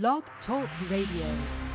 Blog Talk Radio.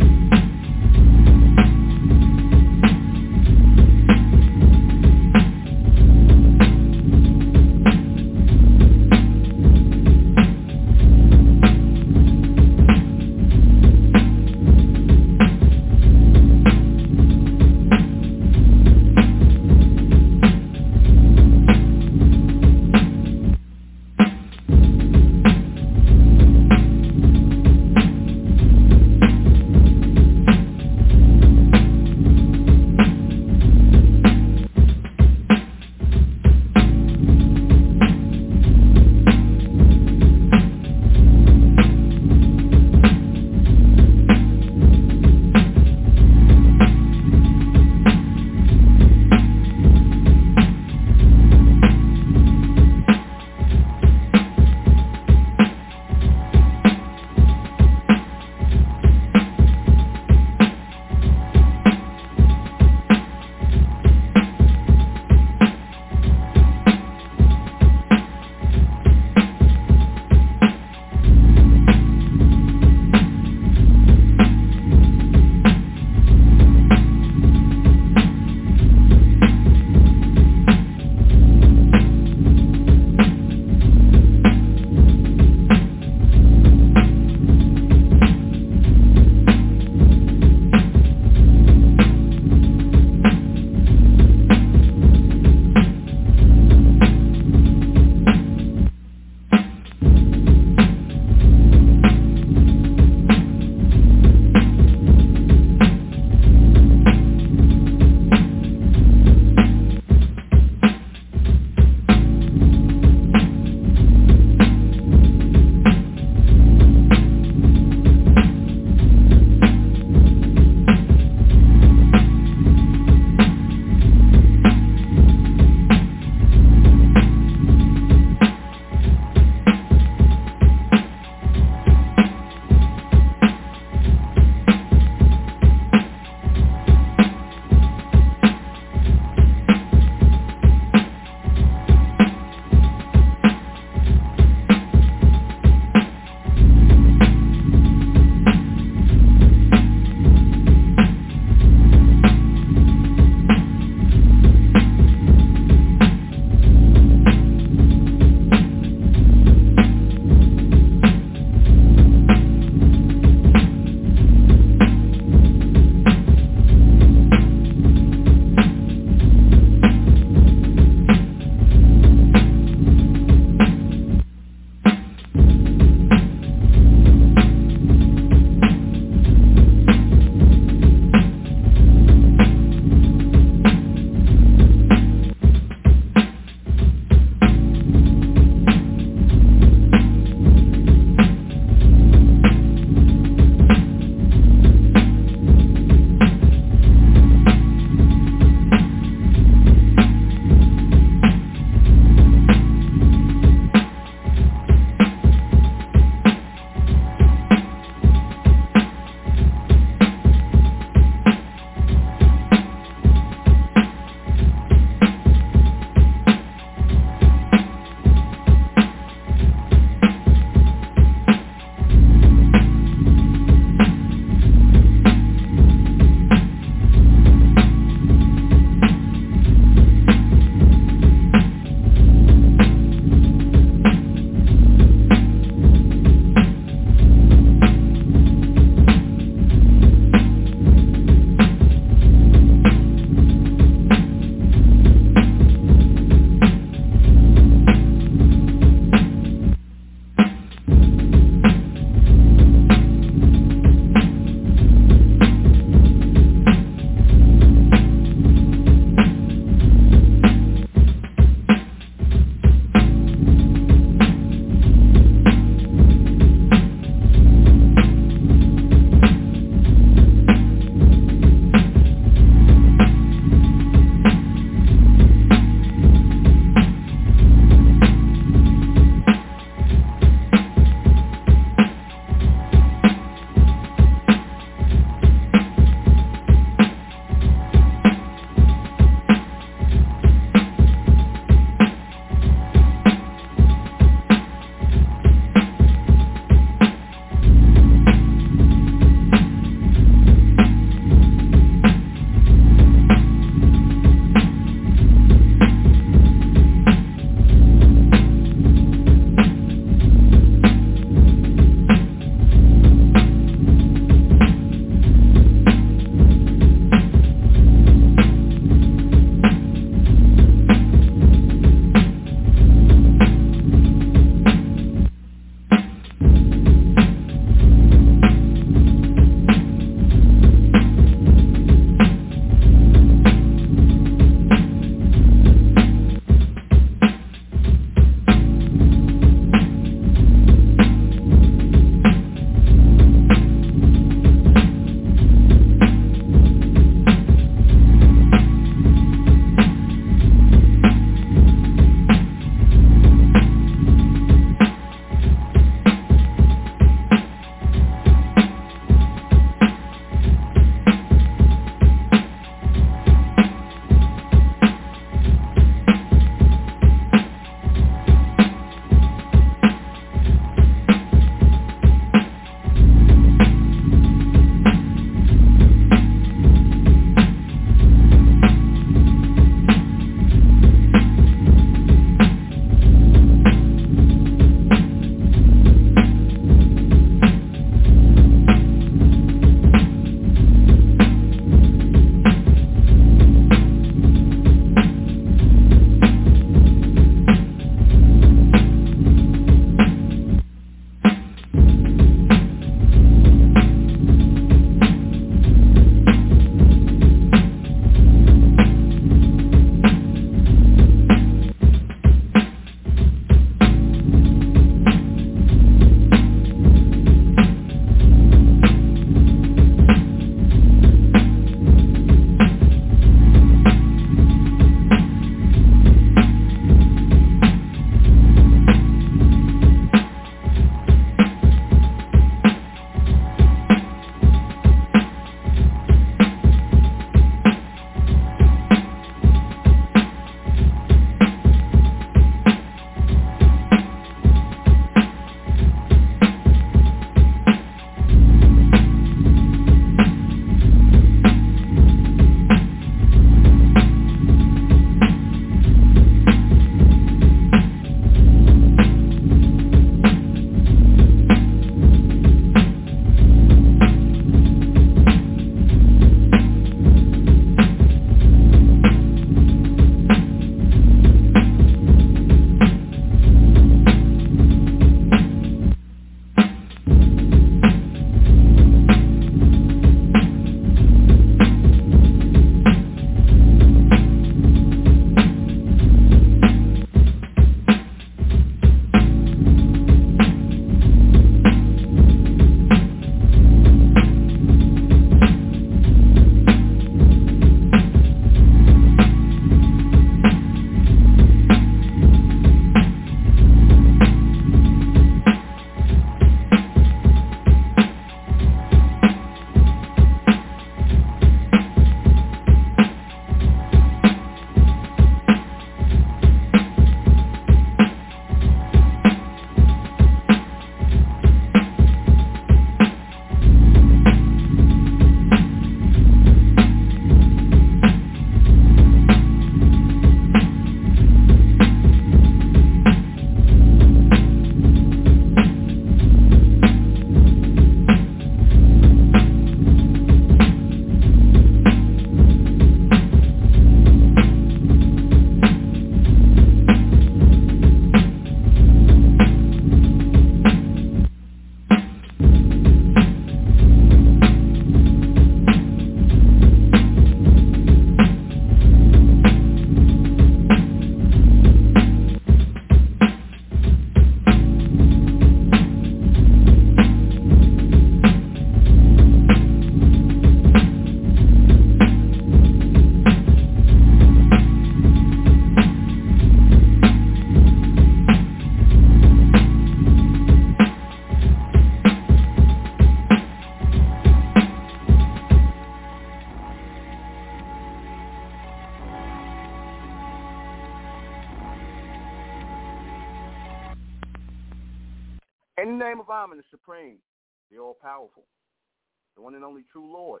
One and only true Lord,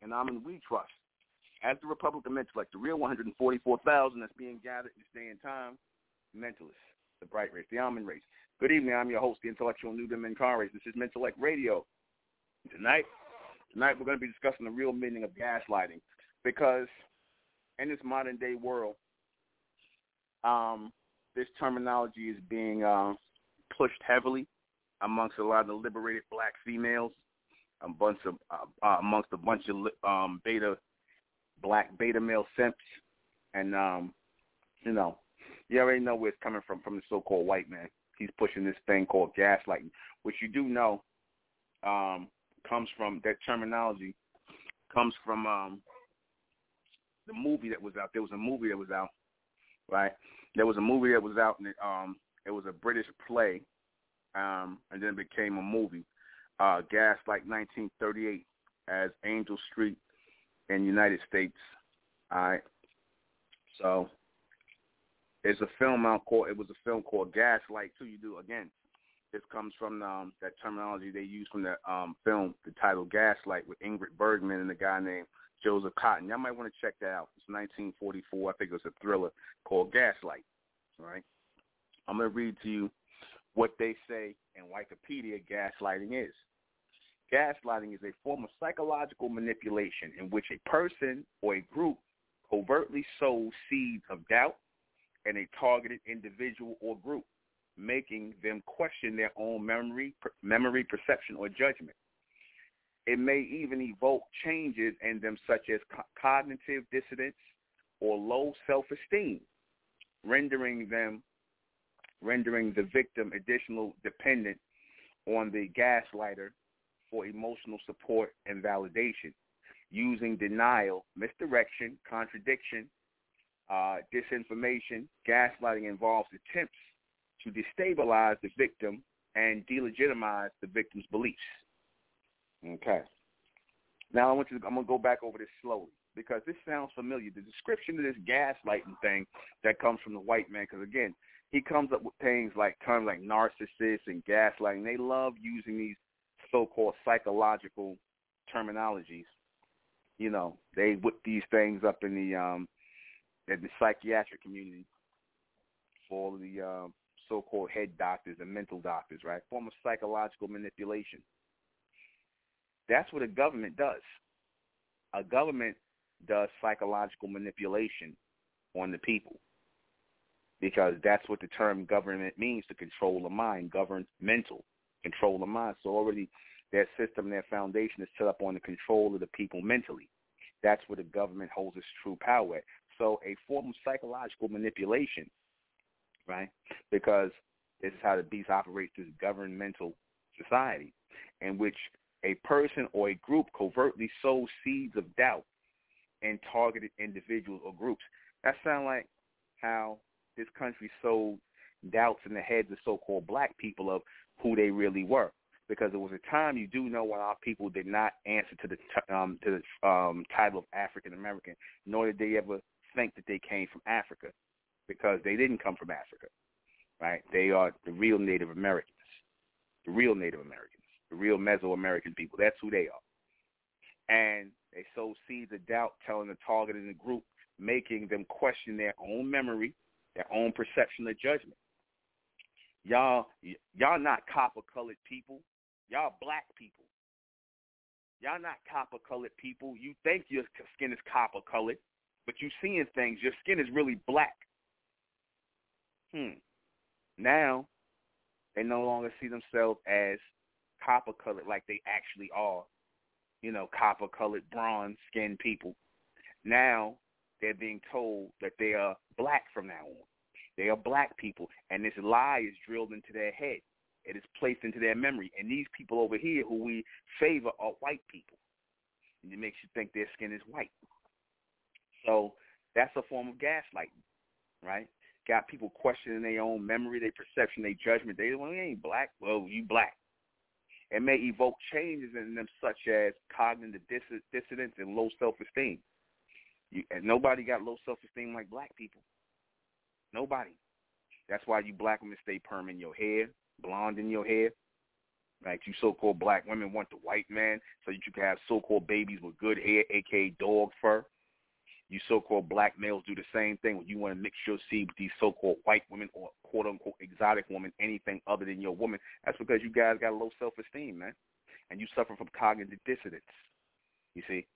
and Amen we trust. As the Republican Mentellect, the real 144,000 that's being gathered this day and time, mentalists, the bright race, the Amen race. Good evening. I'm your host, the intellectual Nuben Menkarayzz. This is Mentellect Radio. Tonight, tonight we're going to be discussing the real meaning of gaslighting because in this modern day world, um, this terminology is being uh, pushed heavily amongst a lot of the liberated black females, a bunch of uh, uh, amongst a bunch of um, beta black beta male simps, and um, you know, you already know where it's coming from from the so-called white man. He's pushing this thing called gaslighting, which you do know um, comes from that terminology comes from um, the movie that was out. There was a movie that was out, right? There was a movie that was out, and it, um, it was a British play, um, and then it became a movie. Uh, Gaslight 1938 as Angel Street in United States. All right. So it's a film out called. It was a film called Gaslight too. You do again. This comes from um, that terminology they use from the um, film, the title Gaslight, with Ingrid Bergman and a guy named Joseph Cotten. Y'all might want to check that out. It's 1944. I think it was a thriller called Gaslight. All right. I'm going to read to you what they say in Wikipedia gaslighting is. Gaslighting is a form of psychological manipulation in which a person or a group covertly sows seeds of doubt in a targeted individual or group, making them question their own memory, memory, perception, or judgment. It may even evoke changes in them such as co- cognitive dissonance or low self-esteem, rendering them rendering the victim additional dependent on the gaslighter for emotional support and validation, using denial, misdirection, contradiction, uh, disinformation. Gaslighting involves attempts to destabilize the victim and delegitimize the victim's beliefs. Okay. Now I want you to, I'm gonna go back over this slowly because this sounds familiar. The description of this gaslighting thing that comes from the white man, because again, he comes up with things like terms like narcissist and gaslighting. They love using these so-called psychological terminologies. You know, they whip these things up in the um in the psychiatric community for the um, so-called head doctors and mental doctors, right? Form of psychological manipulation. That's what a government does. A government does psychological manipulation on the people because that's what the term government means to control the mind, govern mental, control the mind. So already their system, their foundation is set up on the control of the people mentally. That's where the government holds its true power. So a form of psychological manipulation, right? Because this is how the beast operates this governmental society in which a person or a group covertly sows seeds of doubt in targeted individuals or groups. That sounds like how this country sowed doubts in the heads of so-called black people of who they really were. Because there was a time you do know when our people did not answer to the um, to the um, title of African American, nor did they ever think that they came from Africa, because they didn't come from Africa, right? They are the real Native Americans, the real Native Americans, the real Mesoamerican people. That's who they are, and they sow seeds of doubt, telling the target in the group, making them question their own memory, their own perception of judgment. Y'all, y'all not copper-colored people. Y'all black people. Y'all not copper-colored people. You think your skin is copper-colored, but you seeing things. Your skin is really black. Hmm. Now, they no longer see themselves as copper-colored like they actually are. You know, copper-colored, bronze-skinned people. Now, they're being told that they are black from now on. They are black people, and this lie is drilled into their head. It is placed into their memory. And these people over here who we favor are white people. And it makes you think their skin is white. So that's a form of gaslighting, right? Got people questioning their own memory, their perception, their judgment. They well, you ain't black. Well, you black. It may evoke changes in them such as cognitive diss- dissonance and low self-esteem. You, and nobody got low self-esteem like black people. Nobody. That's why you black women stay perm in your hair, blonde in your hair. Right? You so-called black women want the white man so that you can have so-called babies with good hair, aka dog fur. You so-called black males do the same thing when you want to mix your seed with these so-called white women or quote-unquote exotic women, anything other than your woman. That's because you guys got low self-esteem, man, and you suffer from cognitive dissonance. You see,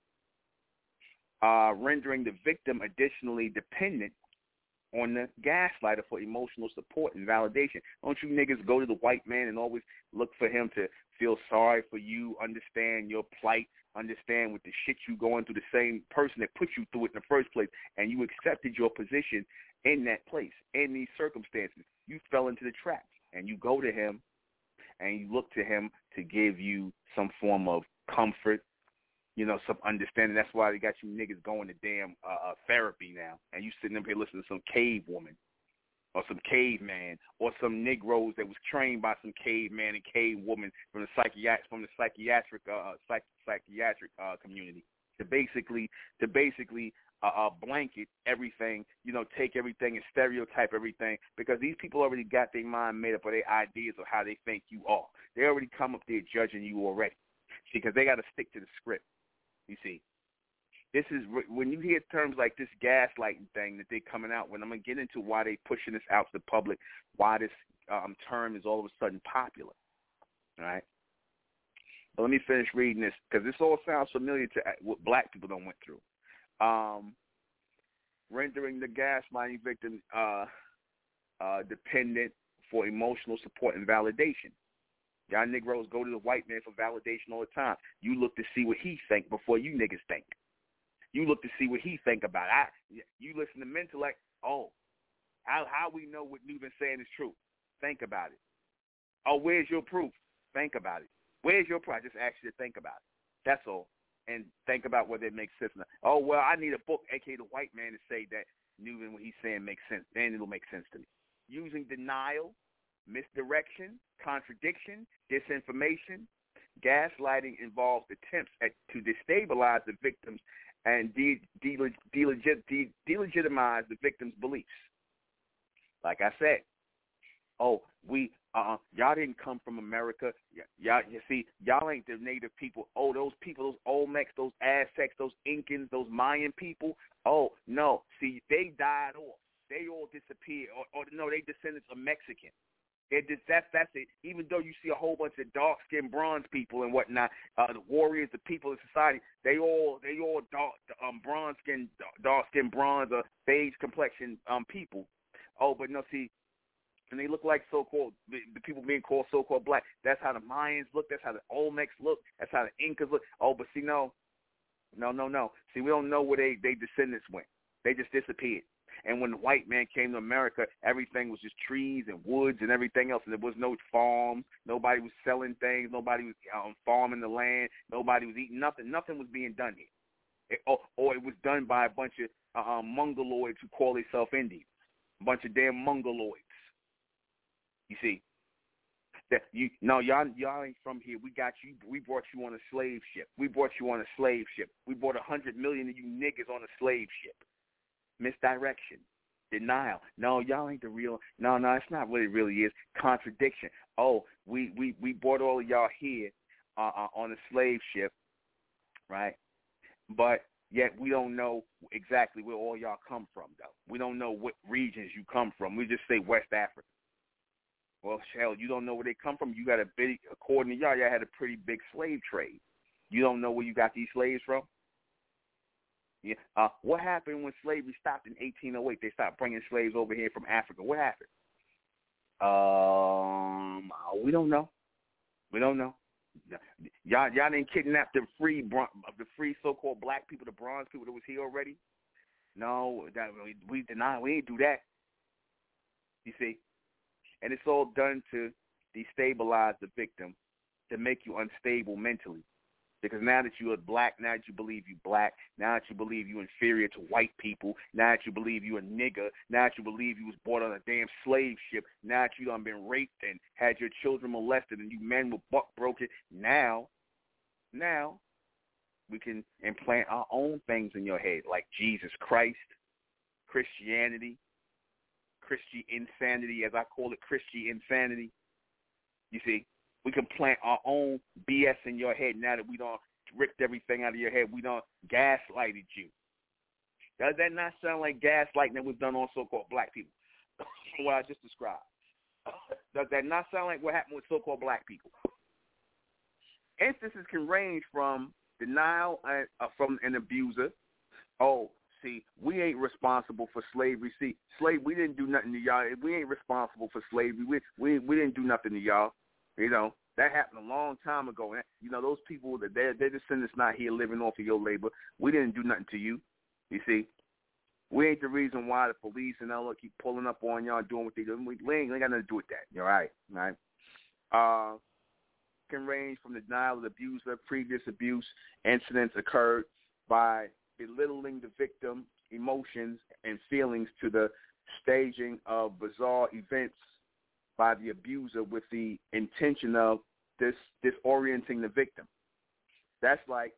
uh, rendering the victim additionally dependent on the gaslighter for emotional support and validation. Don't you niggas go to the white man and always look for him to feel sorry for you, understand your plight, understand with the shit you going through, the same person that put you through it in the first place, and you accepted your position in that place, in these circumstances. You fell into the trap, and you go to him, and you look to him to give you some form of comfort, you know, some understanding. That's why they got you niggas going to damn uh, uh, therapy now, and you sitting up here listening to some cave woman or some caveman or some Negroes that was trained by some caveman and cave woman from the psychiatric from the psychiatric uh, psych, psychiatric uh, community to basically to basically uh, uh, blanket everything, you know, take everything and stereotype everything because these people already got their mind made up of their ideas of how they think you are. They already come up there judging you already. See, because they got to stick to the script. You see, this is when you hear terms like this gaslighting thing that they're coming out with. I'm gonna get into why they pushing this out to the public, why this um, term is all of a sudden popular. All right. But let me finish reading this because this all sounds familiar to uh, what black people don't went through. Um, rendering the gaslighting victim uh, uh, dependent for emotional support and validation. Y'all Negroes go to the white man for validation all the time. You look to see what he think before you niggas think. You look to see what he think about. I, you listen to Mentellect. Oh, how how we know what you've saying is true? Think about it. Oh, where's your proof? Think about it. Where's your proof? I just ask you to think about it. That's all. And think about whether it makes sense. Or not. Oh well, I need a book, aka the white man, to say that Newman what he's saying makes sense. Then it'll make sense to me. Using denial, misdirection, contradiction, disinformation, gaslighting involves attempts at, to destabilize the victims and de- de- de- delegitimize the victim's beliefs. Like I said, oh, we uh y'all didn't come from America. Y- y'all you see, y'all ain't the native people. Oh, those people, those Olmecs, those Aztecs, those Incans, those Mayan people. Oh, no. See, they died off. They all disappeared. Or, or no, they descendants of Mexican. It just that's that's it. Even though you see a whole bunch of dark skinned bronze people and whatnot, uh, the warriors, the people of society, they all they all dark um bronze skin, dark skinned bronze or beige complexion um people. Oh, but no, see, and they look like so-called the people being called so-called black. That's how the Mayans look. That's how the Olmecs look. That's how the Incas look. Oh, but see, no, no, no, no. See, we don't know where they they descendants went. They just disappeared. And when the white man came to America, everything was just trees and woods and everything else. And there was no farms. Nobody was selling things. Nobody was um, farming the land. Nobody was eating nothing. Nothing was being done here. It, or, or it was done by a bunch of uh, um, mongoloids who call themselves Indians. A bunch of damn mongoloids. You see, that you no y'all y'all ain't from here. We got you. We brought you on a slave ship. We brought you on a slave ship. We brought a hundred million of you niggas on a slave ship misdirection, denial. No, y'all ain't the real. No, no, it's not what it really is. Contradiction. Oh, we we we brought all of y'all here uh, uh, on a slave ship, right? But yet we don't know exactly where all y'all come from, though. We don't know what regions you come from. We just say West Africa. Well, hell, you don't know where they come from. You got a big, according to y'all, y'all had a pretty big slave trade. You don't know where you got these slaves from. Yeah. Uh, what happened when slavery stopped in 1808? They stopped bringing slaves over here from Africa. What happened? Um, we don't know. We don't know. Y'all, y'all didn't kidnap the free, of the free so-called black people, the bronze people that was here already. No, that we, we deny. We ain't do that. You see, and it's all done to destabilize the victim, to make you unstable mentally. Because now that you are black, now that you believe you black, now that you believe you inferior to white people, now that you believe you a nigger, now that you believe you was bought on a damn slave ship, now that you done been raped and had your children molested and you men were buck broken, now, now we can implant our own things in your head like Jesus Christ, Christianity, Christian insanity, as I call it, Christian insanity. You see, we can plant our own BS in your head now that we don't ripped everything out of your head. We don't gaslighted you. Does that not sound like gaslighting that was done on so-called black people? what I just described. Does that not sound like what happened with so-called black people? Instances can range from denial uh, from an abuser. Oh, see, we ain't responsible for slavery. See, slave, we didn't do nothing to y'all. We ain't responsible for slavery. We we we didn't do nothing to y'all. You know that happened a long time ago. And, You know those people that they're, they're descendants not here living off of your labor. We didn't do nothing to you. You see, we ain't the reason why the police and all keep pulling up on y'all doing what they do. We, we ain't, ain't got nothing to do with that. You're right, right? Uh, can range from the denial of abuse or previous abuse incidents occurred by belittling the victim emotions and feelings to the staging of bizarre events by the abuser with the intention of this disorienting the victim. That's like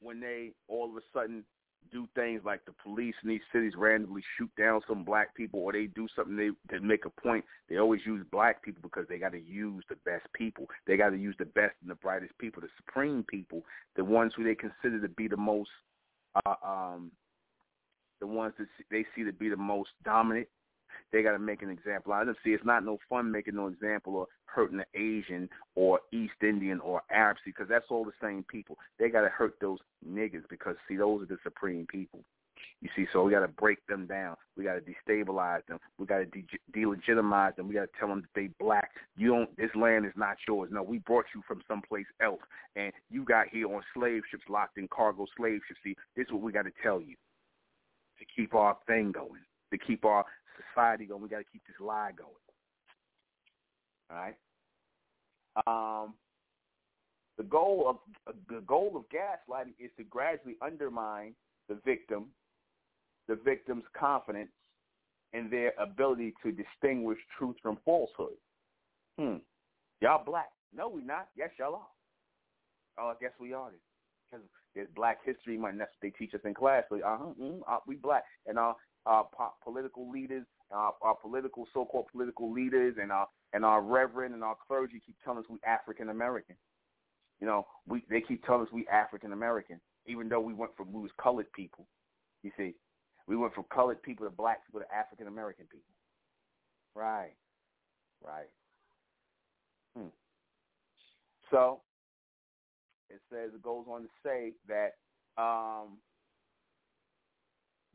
when they all of a sudden do things like the police in these cities randomly shoot down some black people or they do something they to make a point they always use black people because they got to use the best people they got to use the best and the brightest people the supreme people the ones who they consider to be the most uh, um the ones that they see to be the most dominant they got to make an example. I don't see it's not no fun making no example or hurting the Asian or East Indian or Arab see, because that's all the same people. They got to hurt those niggas because see those are the supreme people. You see, so we got to break them down. We got to destabilize them. We got to de- delegitimize them. We got to tell them that they black. You don't. This land is not yours. No, we brought you from someplace else, and you got here on slave ships, locked in cargo slave ships. See, this is what we got to tell you to keep our thing going, to keep our society going. We got to keep this lie going. All right. Um, the goal of uh, the goal of gaslighting is to gradually undermine the victim, the victim's confidence in their ability to distinguish truth from falsehood. Hmm. Y'all black? No, we not. Yes, y'all are. Oh, I guess we are. Because there's Black History Month. That's what they teach us in class. So, uh-huh, mm, uh, we black, and uh, our po- political leaders, our, our political so-called political leaders, and our and our reverend and our clergy keep telling us we African American. You know, we they keep telling us we African American, even though we went from we was colored people. You see, we went from colored people to black people to African American people. Right, right. Hmm. So it says it goes on to say that um,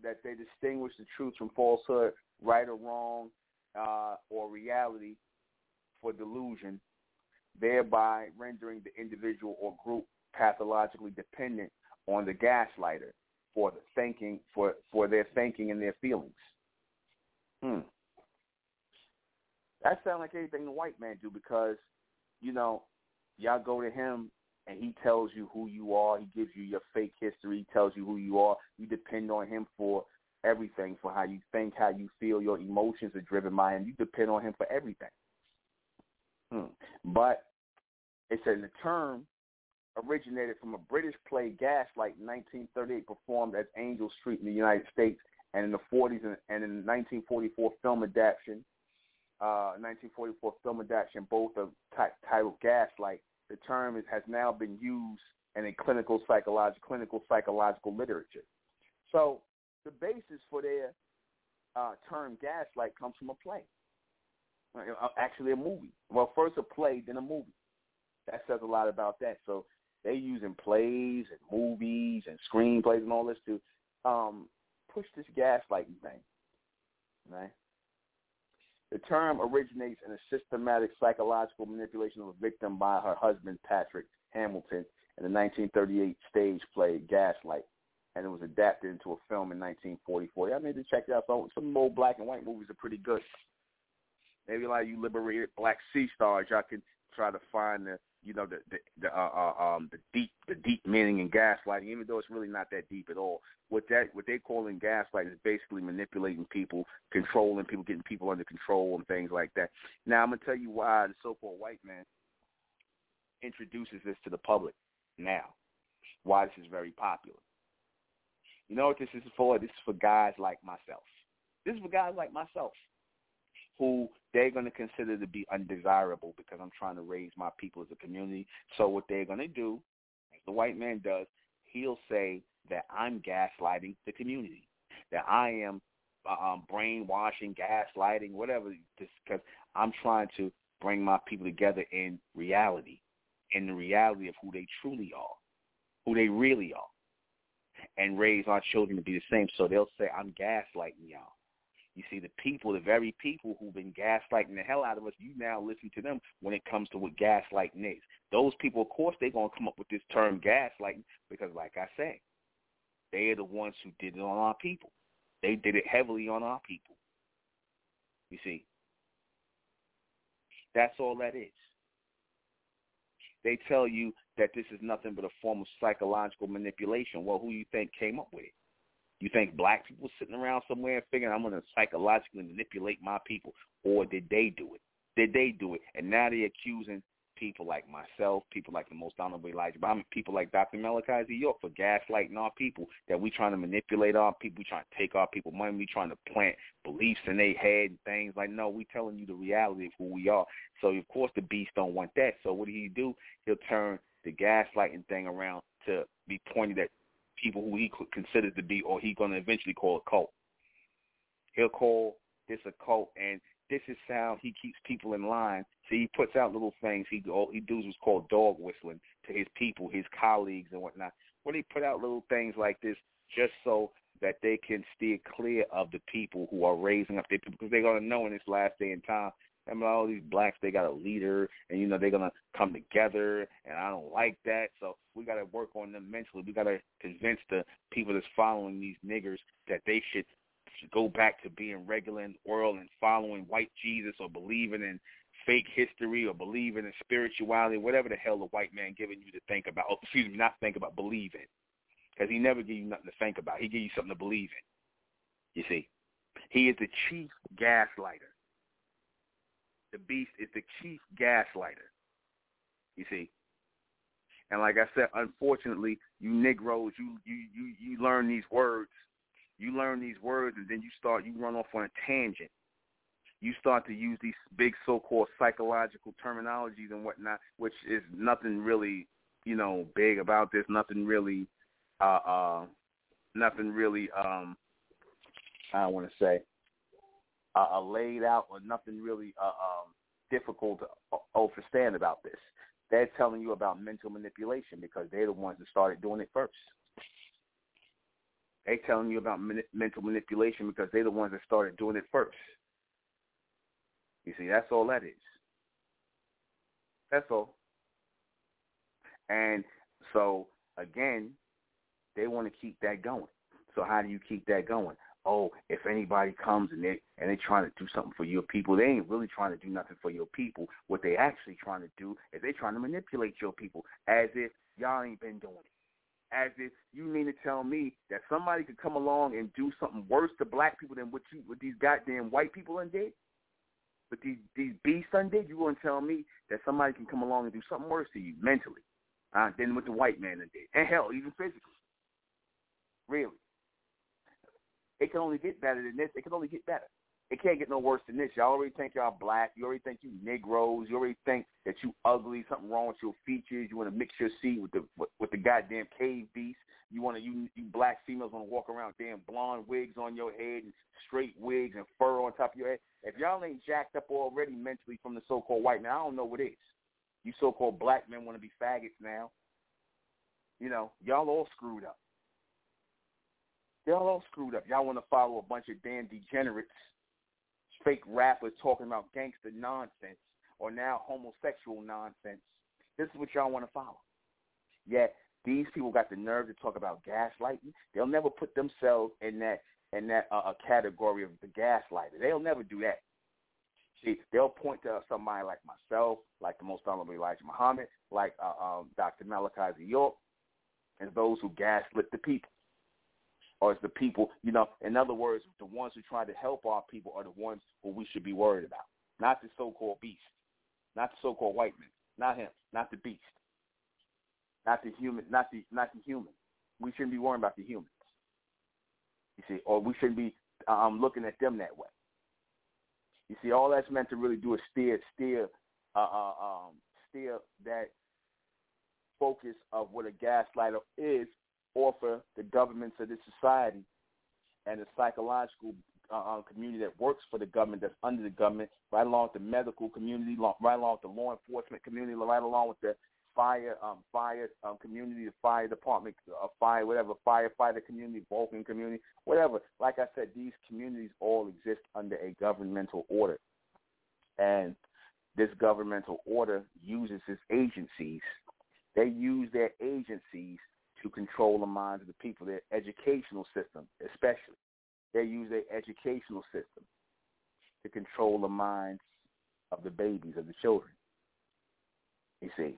that they distinguish the truth from falsehood, right or wrong, uh, or reality for delusion, thereby rendering the individual or group pathologically dependent on the gaslighter for the thinking for for their thinking and their feelings. Hmm. That sounds like anything the white man do because, you know, y'all go to him and he tells you who you are. He gives you your fake history. He tells you who you are. You depend on him for everything, for how you think, how you feel. Your emotions are driven by him. You depend on him for everything. Hmm. But it says the term originated from a British play, Gaslight, 1938, performed at Angel Street in the United States, and in the 40s and, and in 1944 film adaptation, uh, 1944 film adaptation, both of t- titled Gaslight, the term is, has now been used in a clinical psychological clinical psychological literature. So the basis for their uh, term gaslight comes from a play, uh, actually a movie. Well, first a play, then a movie. That says a lot about that. So they're using plays and movies and screenplays and all this to um, push this gaslighting thing, right? The term originates in a systematic psychological manipulation of a victim by her husband, Patrick Hamilton, in the 1938 stage play Gaslight, and it was adapted into a film in 1944. I need to check it out. Some, some old black and white movies are pretty good. Maybe a lot of you liberated black sea stars, y'all can try to find the you know the the, the uh, uh, um the deep the deep meaning in gaslighting, even though it's really not that deep at all. What that what they call in gaslighting is basically manipulating people, controlling people, getting people under control and things like that. Now I'm gonna tell you why the so-called white man introduces this to the public now. Why this is very popular. You know what this is for? This is for guys like myself. This is for guys like myself. who they're going to consider to be undesirable because I'm trying to raise my people as a community. So what they're going to do, as the white man does, he'll say that I'm gaslighting the community, that I am um, brainwashing, gaslighting, whatever, because I'm trying to bring my people together in reality, in the reality of who they truly are, who they really are, and raise our children to be the same. So they'll say, I'm gaslighting y'all. You see, the people, the very people who've been gaslighting the hell out of us, you now listen to them when it comes to what gaslighting is. Those people, of course, they're going to come up with this term gaslighting because, like I say, they are the ones who did it on our people. They did it heavily on our people. You see, that's all that is. They tell you that this is nothing but a form of psychological manipulation. Well, who you think came up with it? You think black people sitting around somewhere figuring I'm going to psychologically manipulate my people, or did they do it? Did they do it? And now they're accusing people like myself, people like the most honorable Elijah Muhammad, people like Dr. Malachi Z. York for gaslighting our people, that we trying to manipulate our people, we trying to take our people money, we trying to plant beliefs in their head and things like, no, we telling you the reality of who we are. So, of course, the beast don't want that. So what do he do? He'll turn the gaslighting thing around to be pointed at people who he considers to be, or he's going to eventually call a cult. He'll call this a cult, and this is how he keeps people in line. So he puts out little things. He he does what's called dog whistling to his people, his colleagues, and whatnot. Where they put out little things like this just so that they can steer clear of the people who are raising up their people, because they're gonna know in this last day and time. Mean, all these blacks, they got a leader, and you know they're gonna come together, and I don't like that. So we got to work on them mentally. We got to convince the people that's following these niggers that they should go back to being regular in the world and following white Jesus or believing in fake history or believing in spirituality, whatever the hell the white man giving you to think about. Oh, excuse me, not think about, believe in. Because he never give you nothing to think about. He give you something to believe in. You see, he is the chief gaslighter. The beast is the chief gaslighter. You see, and like I said, unfortunately, you Negroes, you you you you learn these words you learn these words and then you start you run off on a tangent. You start to use these big so-called psychological terminologies and whatnot, which is nothing really, you know, big about this. Nothing really, uh, uh, nothing really, um, I want to say, uh, uh, laid out or nothing really uh, um, difficult to understand about this. They're telling you about mental manipulation because they're the ones that started doing it first. They're telling you about mental manipulation because they're the ones that started doing it first. You see, that's all that is. That's all. And so again, they want to keep that going. So how do you keep that going? Oh, if anybody comes and they and they trying to do something for your people, they ain't really trying to do nothing for your people. What they actually trying to do is they trying to manipulate your people as if y'all ain't been doing it as if you mean to tell me that somebody could come along and do something worse to black people than what you what these goddamn white people undid? But these these beasts undid? You gonna tell me that somebody can come along and do something worse to you mentally uh, than what the white man undid? And hell, even physically. Really. It can only get better than this. It can only get better it can't get no worse than this. Y'all already think y'all black. You already think you Negroes. You already think that you ugly. Something wrong with your features. You want to mix your seed with the with, with the goddamn cave beast. You want to you, you black females want to walk around with damn blonde wigs on your head and straight wigs and fur on top of your head. If y'all ain't jacked up already mentally from the so-called white man, I don't know what is. You so-called black men want to be faggots now. You know, y'all all screwed up. Y'all all screwed up. Y'all want to follow a bunch of damn degenerates fake rappers talking about gangster nonsense or now homosexual nonsense. This is what y'all want to follow. Yet these people got the nerve to talk about gaslighting. They'll never put themselves in that in that uh, category of the gaslighter. They'll never do that. See, they'll point to somebody like myself, like the most honorable Elijah Muhammad, like uh, um, Dr. Malachi. York, as those who gaslit the people or it's the people, you know, in other words, the ones who try to help our people are the ones who we should be worried about, not the so-called beast, not the so-called white man, not him, not the beast, not the human, not the not the human. We shouldn't be worrying about the humans. You see, or we shouldn't be um, looking at them that way. You see, all that's meant to really do is steer, steer, uh, uh, um, steer that focus of what a gaslighter is off of the governments of this society and the psychological uh, community that works for the government, that's under the government, right along with the medical community, right along with the law enforcement community, right along with the fire, um, fire um, community, the fire department, uh, fire, whatever, firefighter community, Vulcan community, whatever. Like I said, these communities all exist under a governmental order, and this governmental order uses its agencies. They use their agencies to control the minds of the people. Their educational system, especially, they use their educational system to control the minds of the babies, of the children. You see,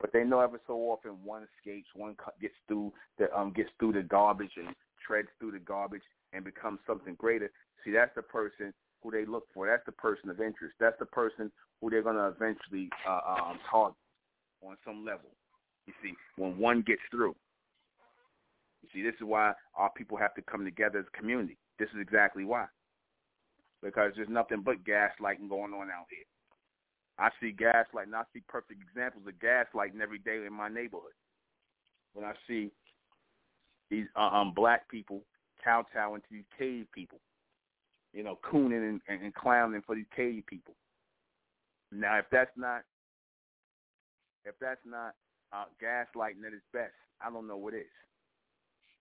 but they know every so often one escapes, one gets through the um gets through the garbage and treads through the garbage and becomes something greater. See, that's the person who they look for. That's the person of interest. That's the person who they're going to eventually uh, um, target on some level. You see, when one gets through. You see, this is why our people have to come together as a community. This is exactly why. Because there's nothing but gaslighting going on out here. I see gaslighting. I see perfect examples of gaslighting every day in my neighborhood. When I see these uh, um black people kowtowing to these cave people, you know, cooning and, and, and clowning for these cave people. Now, if that's not if that's not uh, gaslighting at its best, I don't know what is.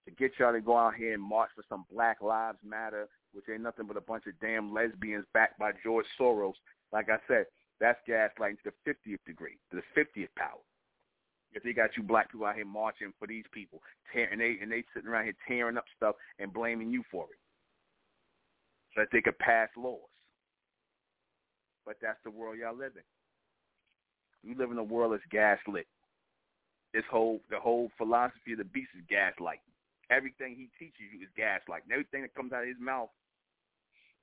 To get y'all to go out here and march for some Black Lives Matter, which ain't nothing but a bunch of damn lesbians backed by George Soros. Like I said, that's gaslighting to the 50th degree, to the 50th power. If they got you black people out here marching for these people, tear, and they and they sitting around here tearing up stuff and blaming you for it, so that they could pass laws. But that's the world y'all live in. You live in a world that's gaslit. This whole the whole philosophy of the beast is gaslighting. Everything he teaches you is gaslighting. Everything that comes out of his mouth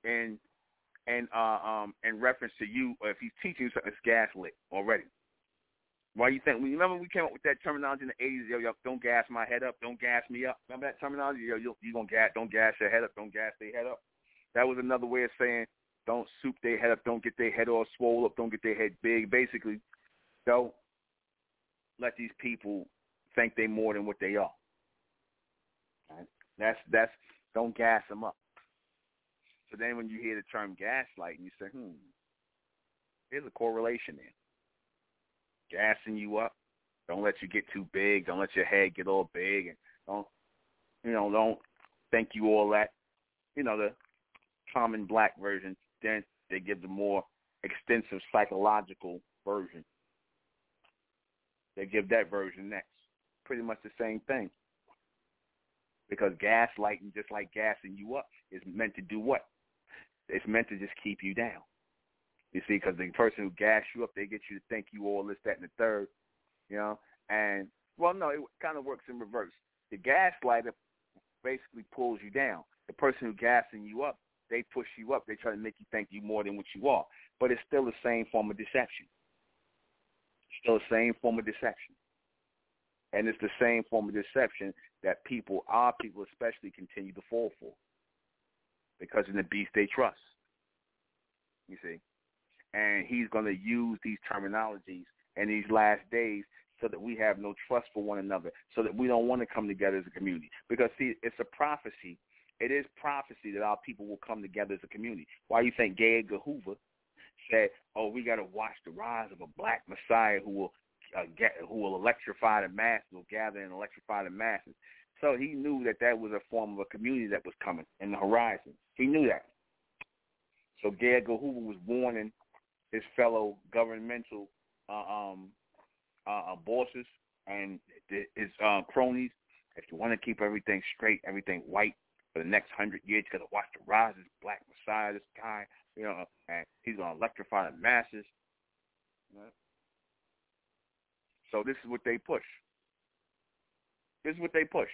and and uh, um in reference to you, or if he's teaching you something, it's gaslit already. Why you think? Remember we came up with that terminology in the eighties. Yo, yo, don't gas my head up. Don't gas me up. Remember that terminology? Yo, you you gonna gas? Don't gas your head up. Don't gas their head up. That was another way of saying don't soup their head up. Don't get their head all swole up. Don't get their head big. Basically, don't let these people think they more than what they are. Right? That's that's don't gas them up. So then when you hear the term gaslighting, you say, hmm, there's a correlation there. Gassing you up. Don't let you get too big. Don't let your head get all big. And don't, you know, don't think you all that. You know, the common black version. Then they give the more extensive psychological version. They give that version next. Pretty much the same thing. Because gaslighting, just like gassing you up, is meant to do what? It's meant to just keep you down. You see, because the person who gas you up, they get you to think you all this, that, and the third. You know, and well, no, it kind of works in reverse. The gaslighter basically pulls you down. The person who gassing you up, they push you up. They try to make you think you more than what you are. But it's still the same form of deception. Still the same form of deception. And it's the same form of deception that people, our people especially, continue to fall for because in the beast they trust. You see, and he's going to use these terminologies in these last days so that we have no trust for one another, so that we don't want to come together as a community. Because see, it's a prophecy. It is prophecy that our people will come together as a community. Why do you think. Edgar Hoover said, "Oh, we got to watch the rise of a black Messiah who will uh, get, who will electrify the masses, will gather and electrify the masses." So he knew that that was a form of a community that was coming in the horizon. He knew that. So J. Hoover was warning his fellow governmental uh, um, uh, uh bosses and his uh, cronies, if you want to keep everything straight, everything white for the next hundred years, you got to watch the rise of this black messiah, this guy, you know, and he's to electrify the masses. So this is what they push. This is what they push.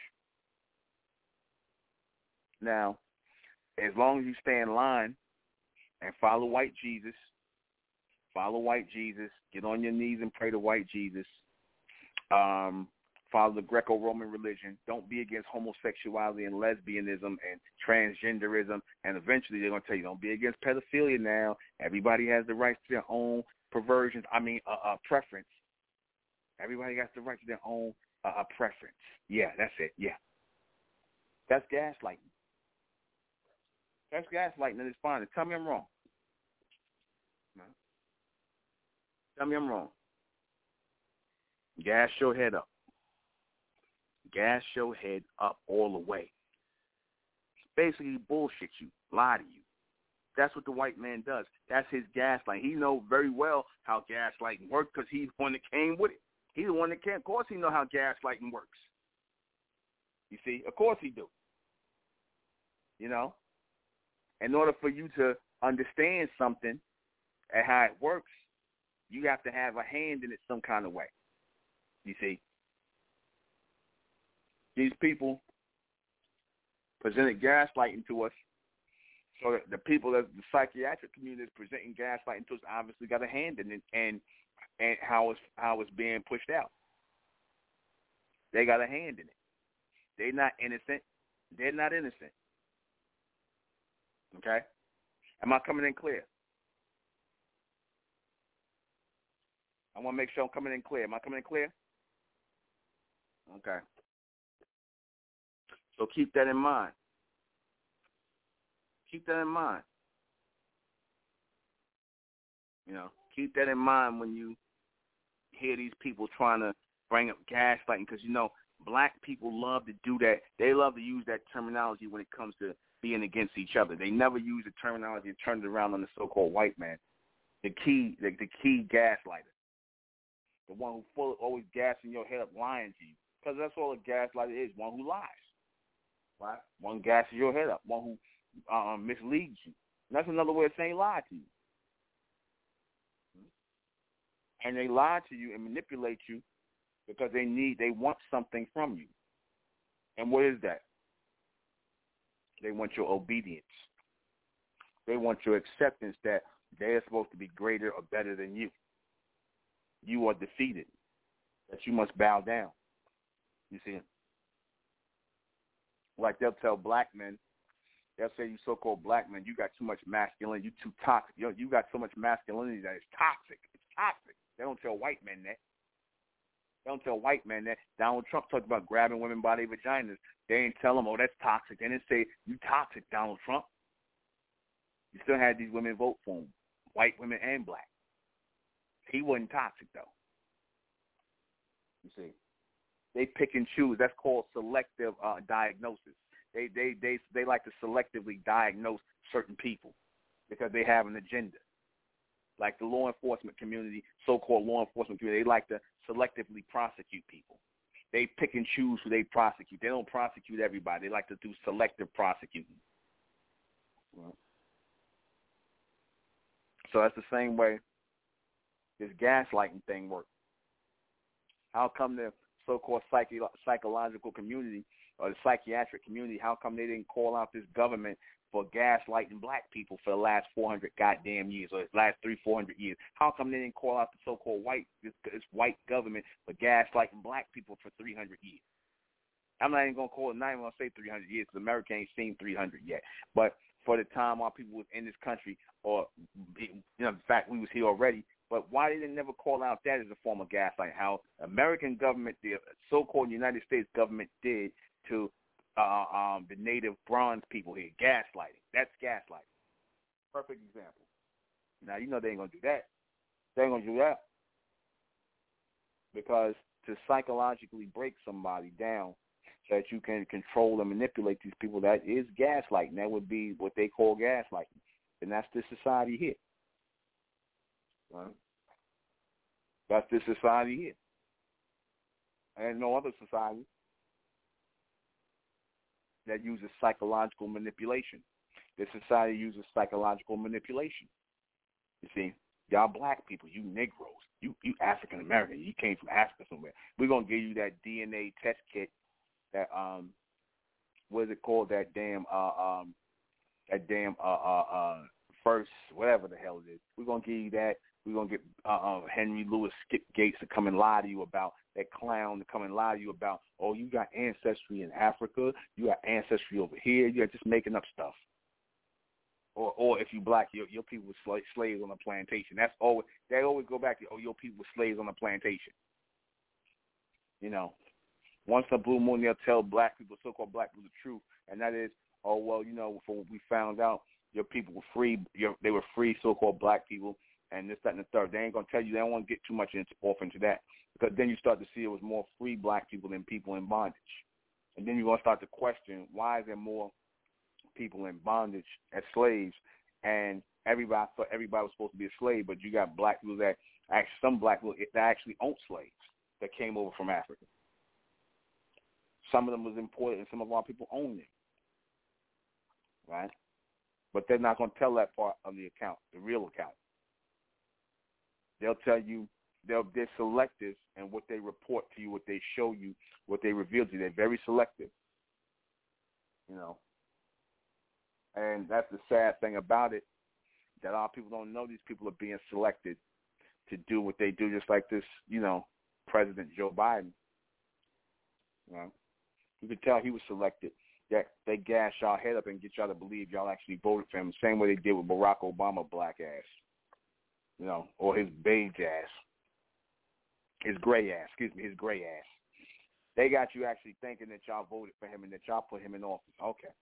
Now, as long as you stay in line and follow white Jesus, follow white Jesus, get on your knees and pray to white Jesus, um, follow the Greco-Roman religion. Don't be against homosexuality and lesbianism and transgenderism. And eventually they're going to tell you, don't be against pedophilia now. Everybody has the right to their own perversions. I mean, uh, uh, preference. Everybody has the right to their own uh, uh, preference. Yeah, that's it. Yeah. That's gaslighting. That's gaslighting at its finest. Tell me I'm wrong. Tell me I'm wrong. Gas your head up. Gas your head up all the way. Basically bullshit you, lie to you. That's what the white man does. That's his gaslighting. He know very well how gaslighting works because he's the one that came with it. He's the one that can. Of course, he know how gaslighting works. You see, of course he do. You know, in order for you to understand something and how it works, you have to have a hand in it some kind of way. You see, these people presented gaslighting to us. So the people that the psychiatric community is presenting gaslighting to us obviously got a hand in it and and how it's how it's being pushed out. They got a hand in it. They're not innocent. They're not innocent. Okay? Am I coming in clear? I want to make sure I'm coming in clear. Am I coming in clear? Okay. So keep that in mind. Keep that in mind. You know, keep that in mind when you hear these people trying to bring up gaslighting because, you know, black people love to do that. They love to use that terminology when it comes to being against each other. They never use the terminology and turn it around on the so-called white man. The key, the, the key gaslighter. The one who full, always gassing your head up, lying to you. Because that's all a gaslighter is, one who lies. Right? One gasses your head up, one who um, misleads you. And that's another way of saying lie to you. And they lie to you and manipulate you because they need, they want something from you. And what is that? They want your obedience. They want your acceptance that they are supposed to be greater or better than you. You are defeated. That you must bow down. You see? Like they'll tell black men, they'll say you so-called black men, you got too much masculinity, you too toxic. Know, you got so much masculinity that it's toxic. It's toxic. They don't tell white men that. They don't tell white men that. Donald Trump talked about grabbing women by their vaginas. They ain't tell them, oh, that's toxic. They didn't say, you toxic, Donald Trump. You still had these women vote for him, white women and black. He wasn't toxic, though. You see. They pick and choose. That's called selective uh, diagnosis. They, they, they, they like to selectively diagnose certain people because they have an agenda like the law enforcement community, so-called law enforcement community, they like to selectively prosecute people. They pick and choose who they prosecute. They don't prosecute everybody. They like to do selective prosecuting. So that's the same way this gaslighting thing works. How come the so-called psyche- psychological community or the psychiatric community, how come they didn't call out this government for gaslighting black people for the last 400 goddamn years or the last three, 400 years? How come they didn't call out the so-called white, this, this white government for gaslighting black people for 300 years? I'm not even going to call it, not even going to say 300 years because America ain't seen 300 yet. But for the time while people was in this country or, you know, in fact, we was here already, but why did they never call out that as a form of gaslighting? How American government, the so-called United States government did to uh, um, the native bronze people here. Gaslighting. That's gaslighting. Perfect example. Now you know they ain't gonna do that. They ain't gonna do that because to psychologically break somebody down so that you can control and manipulate these people, that is gaslighting. That would be what they call gaslighting, and that's the society here. Right? That's the society here. And no other society that uses psychological manipulation. This society uses psychological manipulation. You see, y'all black people, you Negroes, you you African American, you came from Africa somewhere. We're gonna give you that DNA test kit, that um, what is it called? That damn uh um, that damn uh uh uh first whatever the hell it is. We're gonna give you that We're gonna get uh, uh, Henry Louis Skip Gates to come and lie to you about that clown to come and lie to you about. Oh, you got ancestry in Africa. You got ancestry over here. You're just making up stuff. Or, or if you black, your your people were slaves on the plantation. That's always they always go back to oh your people were slaves on the plantation. You know, once the blue moon, they'll tell black people, so-called black people, the truth, and that is, oh well, you know, from what we found out, your people were free. Your, they were free, so-called black people, and this, that, and the third. They ain't gonna tell you. They don't want to get too much into, off into that because then you start to see it was more free black people than people in bondage, and then you're gonna start to question why is there more people in bondage as slaves, and everybody thought everybody was supposed to be a slave, but you got black people that actually some black people that actually own slaves that came over from Africa. Some of them was imported, and some of our people own them, right? But they're not to tell that part of the account, the real account. They'll tell you they're they're selective in what they report to you, what they show you, what they reveal to you. They're very selective, you know. And that's the sad thing about it, that of people don't know these people are being selected to do what they do, just like this, you know, President Joe Biden. You know, you could tell he was selected. That they gas y'all head up and get y'all to believe y'all actually voted for him, same way they did with Barack Obama, black ass, you know, or his beige ass, his gray ass, excuse me, his gray ass. They got you actually thinking that y'all voted for him and that y'all put him in office. Okay,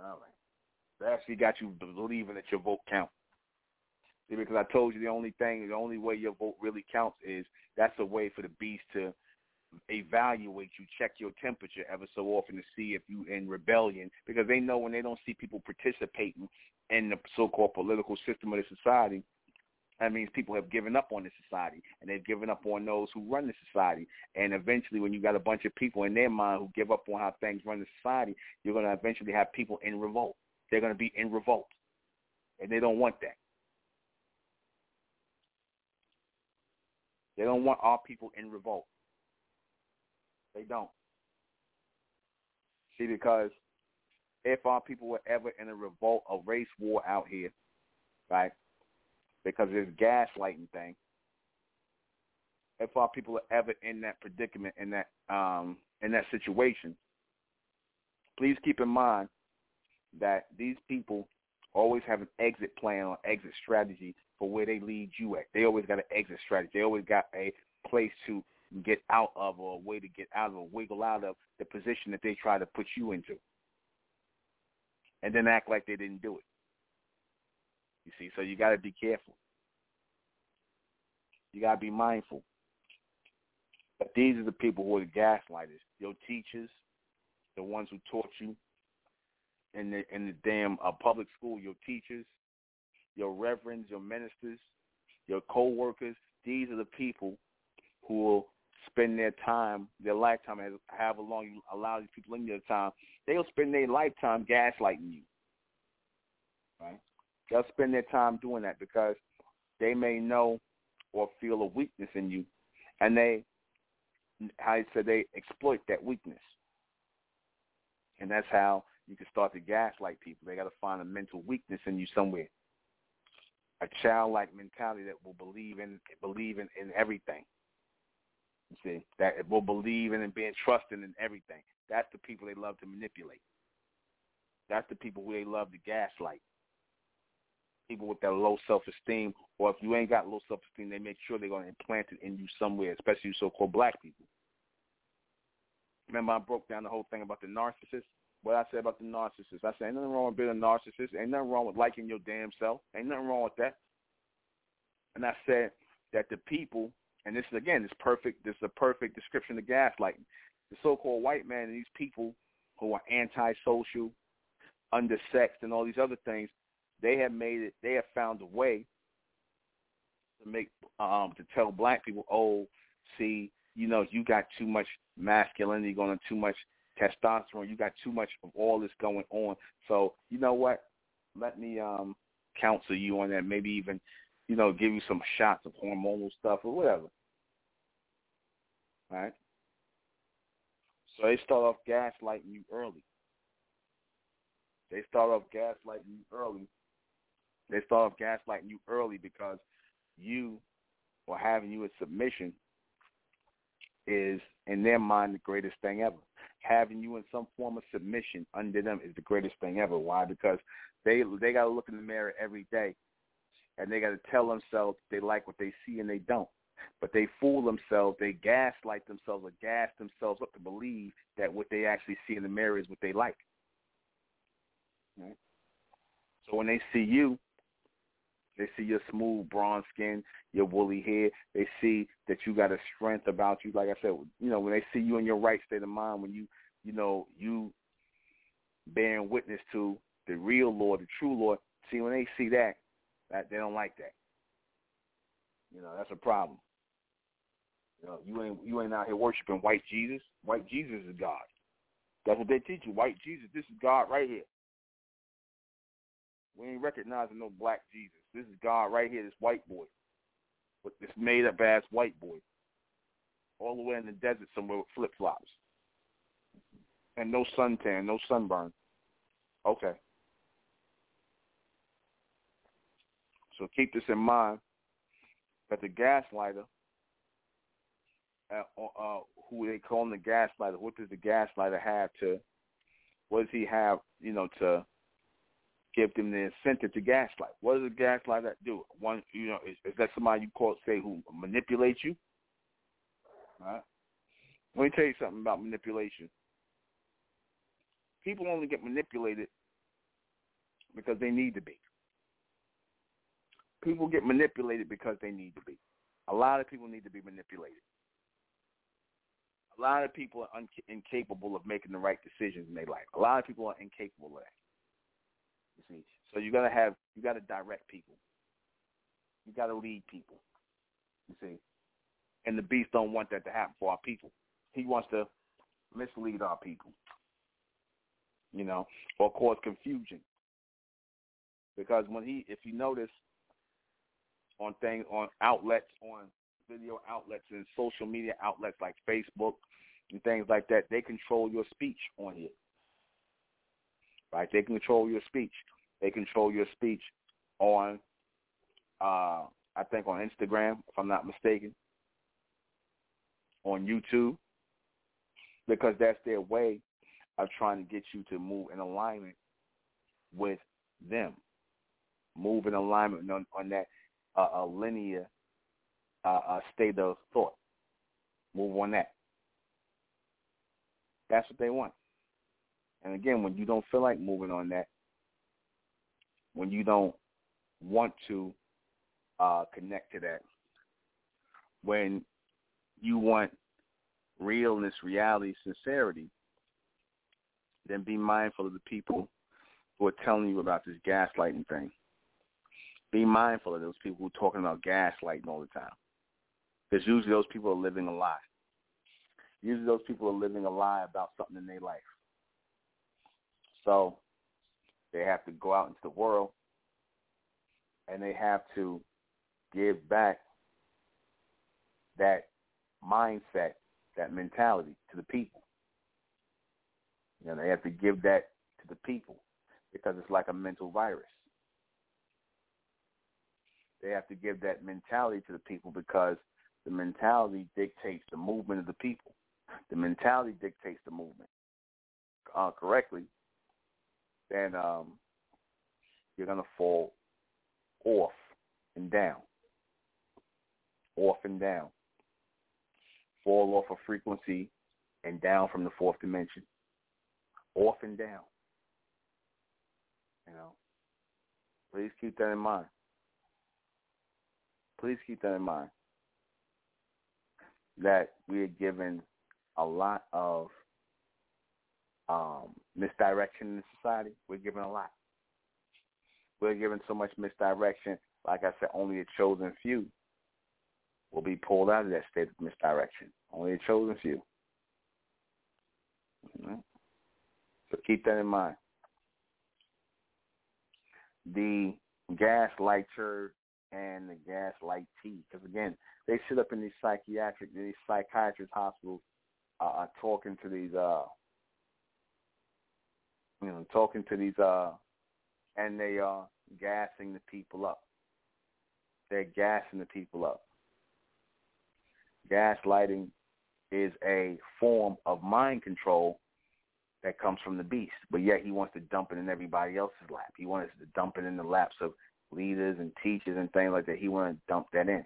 all right. They actually got you believing that your vote counts. See, because I told you the only thing, the only way your vote really counts is that's a way for the beast to evaluate you, check your temperature ever so often to see if you in rebellion because they know when they don't see people participating in the so-called political system of the society, that means people have given up on the society and they've given up on those who run the society. And eventually when you got a bunch of people in their mind who give up on how things run the society, you're going to eventually have people in revolt. They're going to be in revolt. And they don't want that. They don't want our people in revolt. They don't. See, because if our people were ever in a revolt, a race war out here, right? Because there's gaslighting thing. If our people are ever in that predicament, in that um, in that situation, please keep in mind that these people always have an exit plan or exit strategy for where they lead you at. They always got an exit strategy. They always got a place to get out of or a way to get out of or wiggle out of the position that they try to put you into. And then act like they didn't do it. You see, so you got to be careful. You got to be mindful. But these are the people who are the gaslighters, your teachers, the ones who taught you in the in the damn uh, public school, your teachers, your reverends, your ministers, your co-workers. These are the people who will spend their time, their lifetime, however long you allow these people in your time, they'll spend their lifetime gaslighting you. Right? They'll spend their time doing that because they may know or feel a weakness in you, and they, how I said, they exploit that weakness, and that's how you can start to gaslight people. They got to find a mental weakness in you somewhere, a childlike mentality that will believe in believe in, in everything. You see, that will believe in and being trusting in everything. That's the people they love to manipulate. That's the people who they love to gaslight. People with that low self-esteem, or if you ain't got low self-esteem, they make sure they're going to implant it in you somewhere, especially you so-called black people. Remember I broke down the whole thing about the narcissist? What I said about the narcissist. I said, ain't nothing wrong with being a narcissist. Ain't nothing wrong with liking your damn self. Ain't nothing wrong with that. And I said that the people and this is again, this perfect. This is a perfect description of gaslighting. The so-called white man and these people who are antisocial, undersexed, and all these other things, they have made it. They have found a way to make um to tell black people, oh, see, you know, you got too much masculinity going on, too much testosterone, you got too much of all this going on. So you know what? Let me um counsel you on that. Maybe even, you know, give you some shots of hormonal stuff or whatever right? So they start off gaslighting you early. They start off gaslighting you early. They start off gaslighting you early because you or having you in submission is in their mind the greatest thing ever. Having you in some form of submission under them is the greatest thing ever. Why? Because they they got to look in the mirror every day, and they got to tell themselves they like what they see and they don't. But they fool themselves, they gaslight themselves or gas themselves up to believe that what they actually see in the mirror is what they like. Right? So when they see you, they see your smooth bronze skin, your woolly hair. They see that you got a strength about you. Like I said, you know, when they see you in your right state of mind, when you, you know, you bearing witness to the real Lord, the true Lord. See, when they see that, that they don't like that. You know, that's a problem. You know, you ain't you ain't out here worshiping white Jesus. White Jesus is God. That's what they teach you. White Jesus, this is God right here. We ain't recognizing no black Jesus. This is God right here, this white boy. With this made up ass white boy. All the way in the desert somewhere with flip flops. And no suntan, no sunburn. Okay. So keep this in mind that the gaslighter, uh, uh, who they call him the gaslighter, what does the gaslighter have to, what does he have, you know, to give them the incentive to gaslight? What does a gaslighter do? One, you know, is, is that somebody you call, say, who manipulates you? Right. Let me tell you something about manipulation. People only get manipulated because they need to be people get manipulated because they need to be. A lot of people need to be manipulated. A lot of people are un- incapable of making the right decisions in their life. A lot of people are incapable of that. See, so you gotta have, you gotta direct people. You gotta lead people. You see, and the beast don't want that to happen for our people. He wants to mislead our people. You know, or cause confusion. Because when he, if you notice, on things on outlets on video outlets and social media outlets like Facebook and things like that, they control your speech on here. Right? They control your speech. They control your speech on uh I think on Instagram, if I'm not mistaken. On YouTube. Because that's their way of trying to get you to move in alignment with them. Move in alignment on, on that a, a linear uh, a state of thought. Move on that. That's what they want. And again, when you don't feel like moving on that, when you don't want to uh, connect to that, when you want realness, reality, sincerity, then be mindful of the people who are telling you about this gaslighting thing be mindful of those people who are talking about gaslighting all the time. Because usually those people are living a lie. Usually those people are living a lie about something in their life. So they have to go out into the world and they have to give back that mindset, that mentality to the people. You know, they have to give that to the people because it's like a mental virus they have to give that mentality to the people because the mentality dictates the movement of the people. The mentality dictates the movement uh, correctly, then um, you're going to fall off and down, off and down, fall off a frequency and down from the fourth dimension, off and down. You know, please keep that in mind. Please keep that in mind. That we are given a lot of um, misdirection in society. We're given a lot. We're given so much misdirection. Like I said, only a chosen few will be pulled out of that state of misdirection. Only a chosen few. Mm-hmm. So keep that in mind. The gaslighter and the gaslight tea. Because again, they sit up in these psychiatric, these psychiatrist hospitals, uh, talking to these, uh, you know, talking to these, uh, and they are gassing the people up. they're gassing the people up. Gaslighting is a form of mind control that comes from the beast, but yet he wants to dump it in everybody else's lap. He wants to dump it in the laps of leaders and teachers and things like that. He wants to dump that in.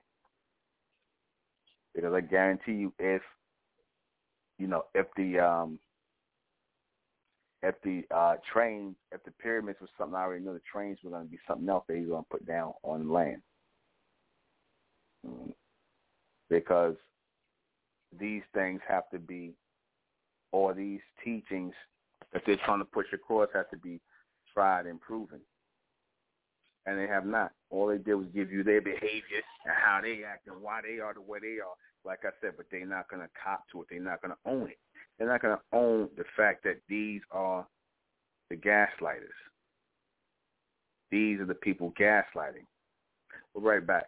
Because I guarantee you, if you know, if the um, if the uh, trains, if the pyramids was something, I already know the trains were going to be something else that he's going to put down on land. Mm. Because these things have to be, or these teachings that they're trying to push across have to be tried and proven. And they have not. All they did was give you their behavior and how they act and why they are the way they are. Like I said, but they're not going to cop to it. They're not going to own it. They're not going to own the fact that these are the gaslighters. These are the people gaslighting. We'll be right back.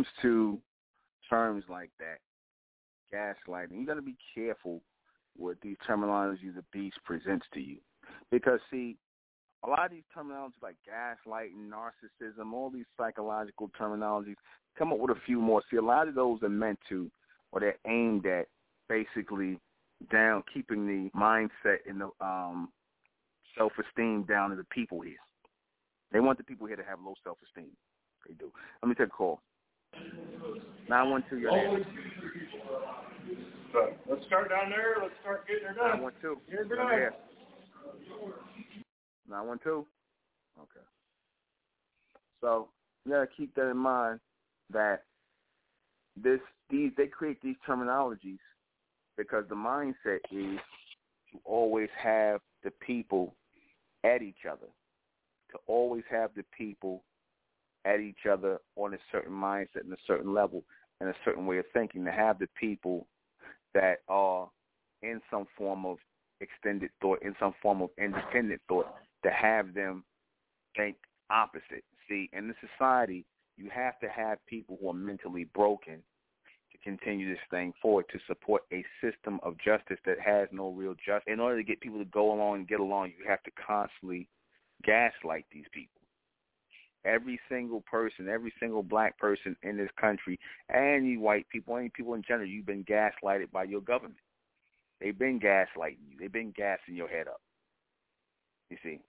Comes to terms like that, gaslighting, you got to be careful with these terminologies the beast presents to you. Because, see, a lot of these terminologies like gaslighting, narcissism, all these psychological terminologies, come up with a few more. See, a lot of those are meant to, or they're aimed at basically down, keeping the mindset and the um, self-esteem down to the people here. They want the people here to have low self-esteem. They do. Let me take a call. Nine one two. Your name. Let's start down there. Let's start getting her done. Nine one two. Here's Your done. name. Nine one two. Okay. So you gotta keep that in mind that this these they create these terminologies because the mindset is to always have the people at each other, to always have the people at each other on a certain mindset and a certain level and a certain way of thinking, to have the people that are in some form of extended thought, in some form of independent thought, to have them think opposite. See, in the society, you have to have people who are mentally broken to continue this thing forward, to support a system of justice that has no real justice. In order to get people to go along and get along, you have to constantly gaslight these people. Every single person, every single black person in this country, and you white people, any people in general, you've been gaslighted by your government. They've been gaslighting you. They've been gassing your head up. You see,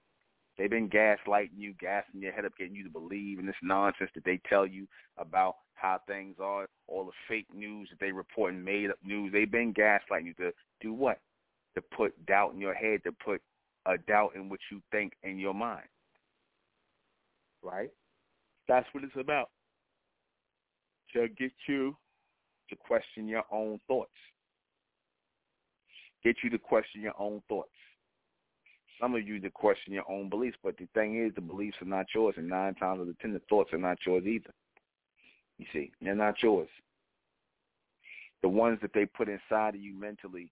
they've been gaslighting you, gassing your head up, getting you to believe in this nonsense that they tell you about how things are, all the fake news that they report and made up news. They've been gaslighting you to do what? To put doubt in your head, to put a doubt in what you think in your mind. Right? That's what it's about. To get you to question your own thoughts. Get you to question your own thoughts. Some of you to question your own beliefs, but the thing is, the beliefs are not yours, and nine times out of ten, the thoughts are not yours either. You see, they're not yours. The ones that they put inside of you mentally,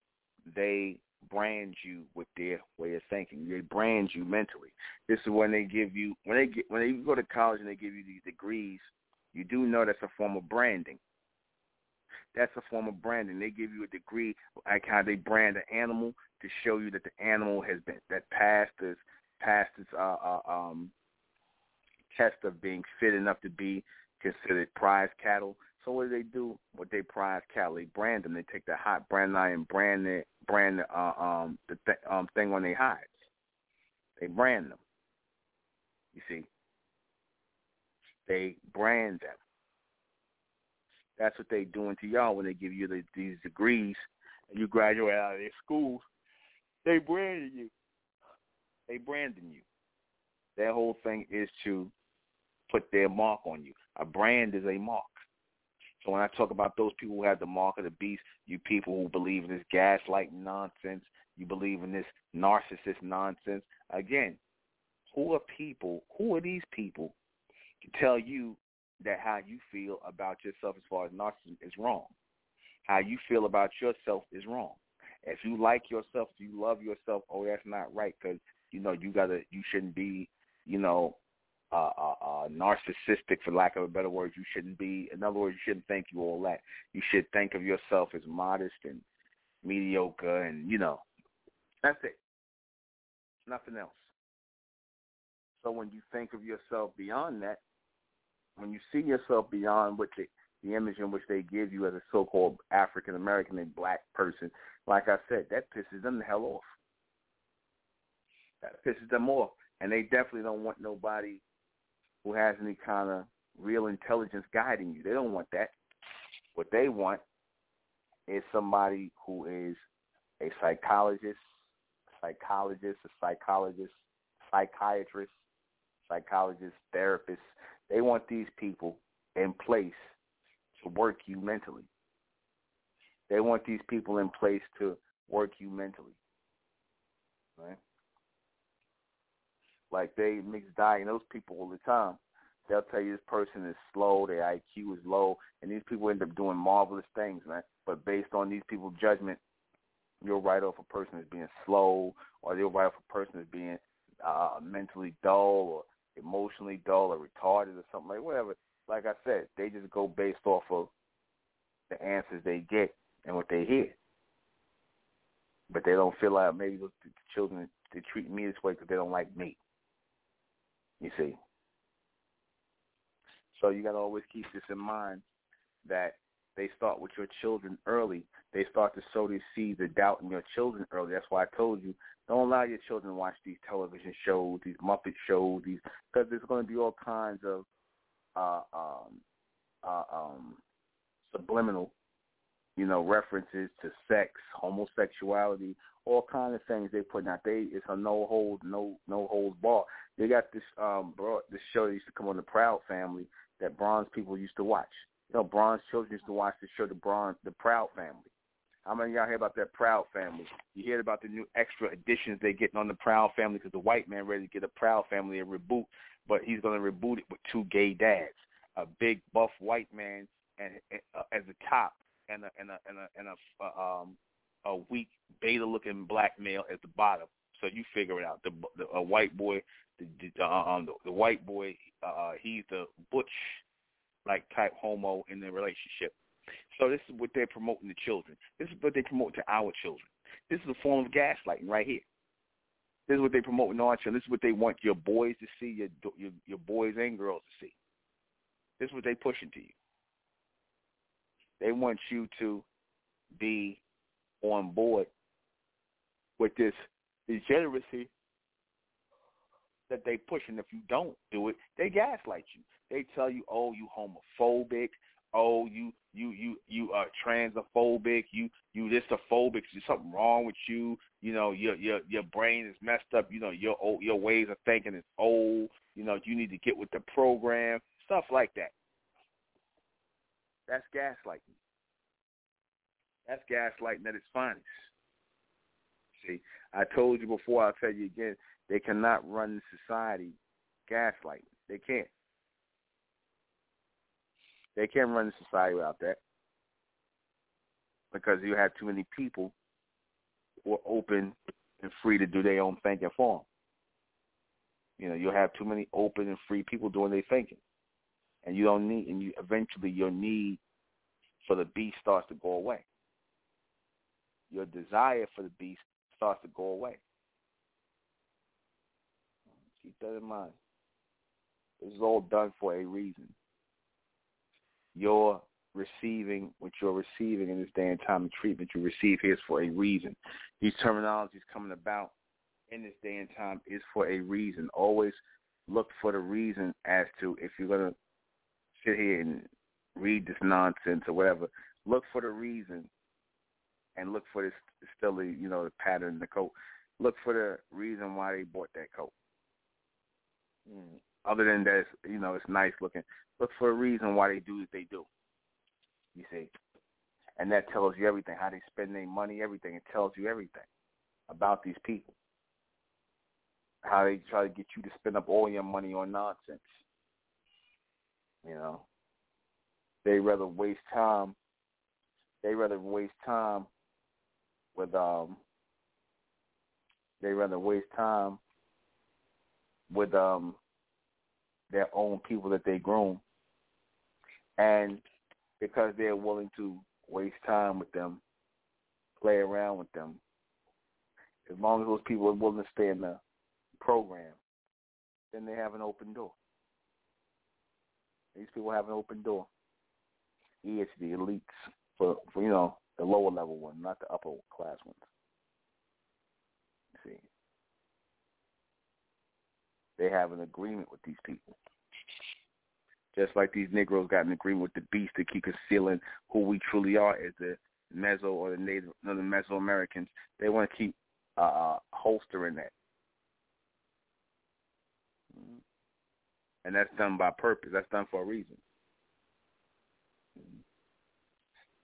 they brand you with their way of thinking. They brand you mentally. This is when they give you when they get when they go to college and they give you these degrees. You do know that's a form of branding. That's a form of branding. They give you a degree like how they brand an animal to show you that the animal has been that passed this passed its uh, uh, um, test of being fit enough to be considered prize cattle. So what do they do What they prize cattle? They brand them. They take the hot brand iron, brand it, brand uh, um the th- um thing on their hides. They brand them. You see, they brand them. That's what they doing to y'all when they give you the, these degrees and you graduate out of their schools. They branding you. They branding you. Their whole thing is to put their mark on you. A brand is a mark. So when I talk about those people who have the mark of the beast, you people who believe in this gaslight nonsense, you believe in this narcissist nonsense, again, who are people, who are these people to tell you that how you feel about yourself as far as narcissism is wrong? How you feel about yourself is wrong. If you like yourself, if you love yourself, oh, that's not right because, you know, you gotta, you shouldn't be, you know, uh, uh, uh, narcissistic, for lack of a better word. You shouldn't be. In other words, you shouldn't think you all that. You should think of yourself as modest and mediocre, and you know, that's it. Nothing else. So when you think of yourself beyond that, when you see yourself beyond what the, the image in which they give you as a so-called African American and black person, like I said, that pisses them the hell off. That pisses them off, and they definitely don't want nobody who has any kind of real intelligence guiding you. They don't want that. What they want is somebody who is a psychologist, psychologist, a psychologist, psychiatrist, psychologist, therapist. They want these people in place to work you mentally. They want these people in place to work you mentally. Right? Like they misdiagnose people all the time. They'll tell you this person is slow, their IQ is low, and these people end up doing marvelous things, man. But based on these people's judgment, you'll write off a person as being slow, or they'll write off a person as being uh, mentally dull, or emotionally dull, or retarded, or something like whatever. Like I said, they just go based off of the answers they get and what they hear. But they don't feel like maybe the children they treat me this way because they don't like me. You see. So you got to always keep this in mind that they start with your children early. They start to sow these seeds of doubt in your children early. That's why I told you don't allow your children to watch these television shows, these Muppet shows, these because there's going to be all kinds of uh, um, uh, um, subliminal, you know, references to sex, homosexuality, all kinds of things they put out. They it's a no hold, no no holds bar. They got this um bro this show that used to come on the Proud Family that bronze people used to watch. You know, bronze children used to watch the show the bronze the Proud Family. How many of y'all hear about that Proud Family? You hear about the new extra editions they getting on the Proud Family because the white man ready to get a Proud Family a reboot, but he's going to reboot it with two gay dads, a big buff white man and uh, as a top and a and a and a and a uh, um a weak beta looking black male at the bottom. So you figure it out. The, the a white boy, the the, uh, um, the, the white boy, uh, he's the butch like type homo in the relationship. So this is what they're promoting to children. This is what they promote to our children. This is a form of gaslighting right here. This is what they promote in children. This is what they want your boys to see, your your your boys and girls to see. This is what they pushing to you. They want you to be on board with this degeneracy that they push, and if you don't do it, they gaslight you. They tell you, "Oh, you homophobic. Oh, you you you you are transphobic. You you this phobic. There's something wrong with you. You know your your your brain is messed up. You know your old, your ways of thinking is old. You know you need to get with the program. Stuff like that. That's gaslighting. That's gaslighting at its finest. See, I told you before. I'll tell you again. They cannot run society gaslighting. They can't. They can't run society without that because you have too many people who are open and free to do their own thinking for them. You know, you have too many open and free people doing their thinking, and you don't need, and you eventually your need for the beast starts to go away. Your desire for the beast starts to go away. Keep that in mind. This is all done for a reason. You're receiving what you're receiving in this day and time, the treatment you receive here is for a reason. These terminologies coming about in this day and time is for a reason. Always look for the reason as to if you're going to sit here and read this nonsense or whatever, look for the reason and look for this still the you know the pattern the coat. Look for the reason why they bought that coat. Mm. Other than that, it's, you know, it's nice looking. Look for a reason why they do what they do. You see, and that tells you everything. How they spend their money, everything. It tells you everything about these people. How they try to get you to spend up all your money on nonsense. You know, they rather waste time. They rather waste time with um. They rather waste time with um their own people that they groom, and because they're willing to waste time with them, play around with them, as long as those people are willing to stay in the program, then they have an open door. These people have an open door. It's the elites for, for you know the lower level ones, not the upper class ones. see, they have an agreement with these people. Just like these Negroes got an agreement with the beast to keep concealing who we truly are as the Meso or the Native, no, the Mesoamericans. They want to keep uh, uh, holstering that. And that's done by purpose. That's done for a reason.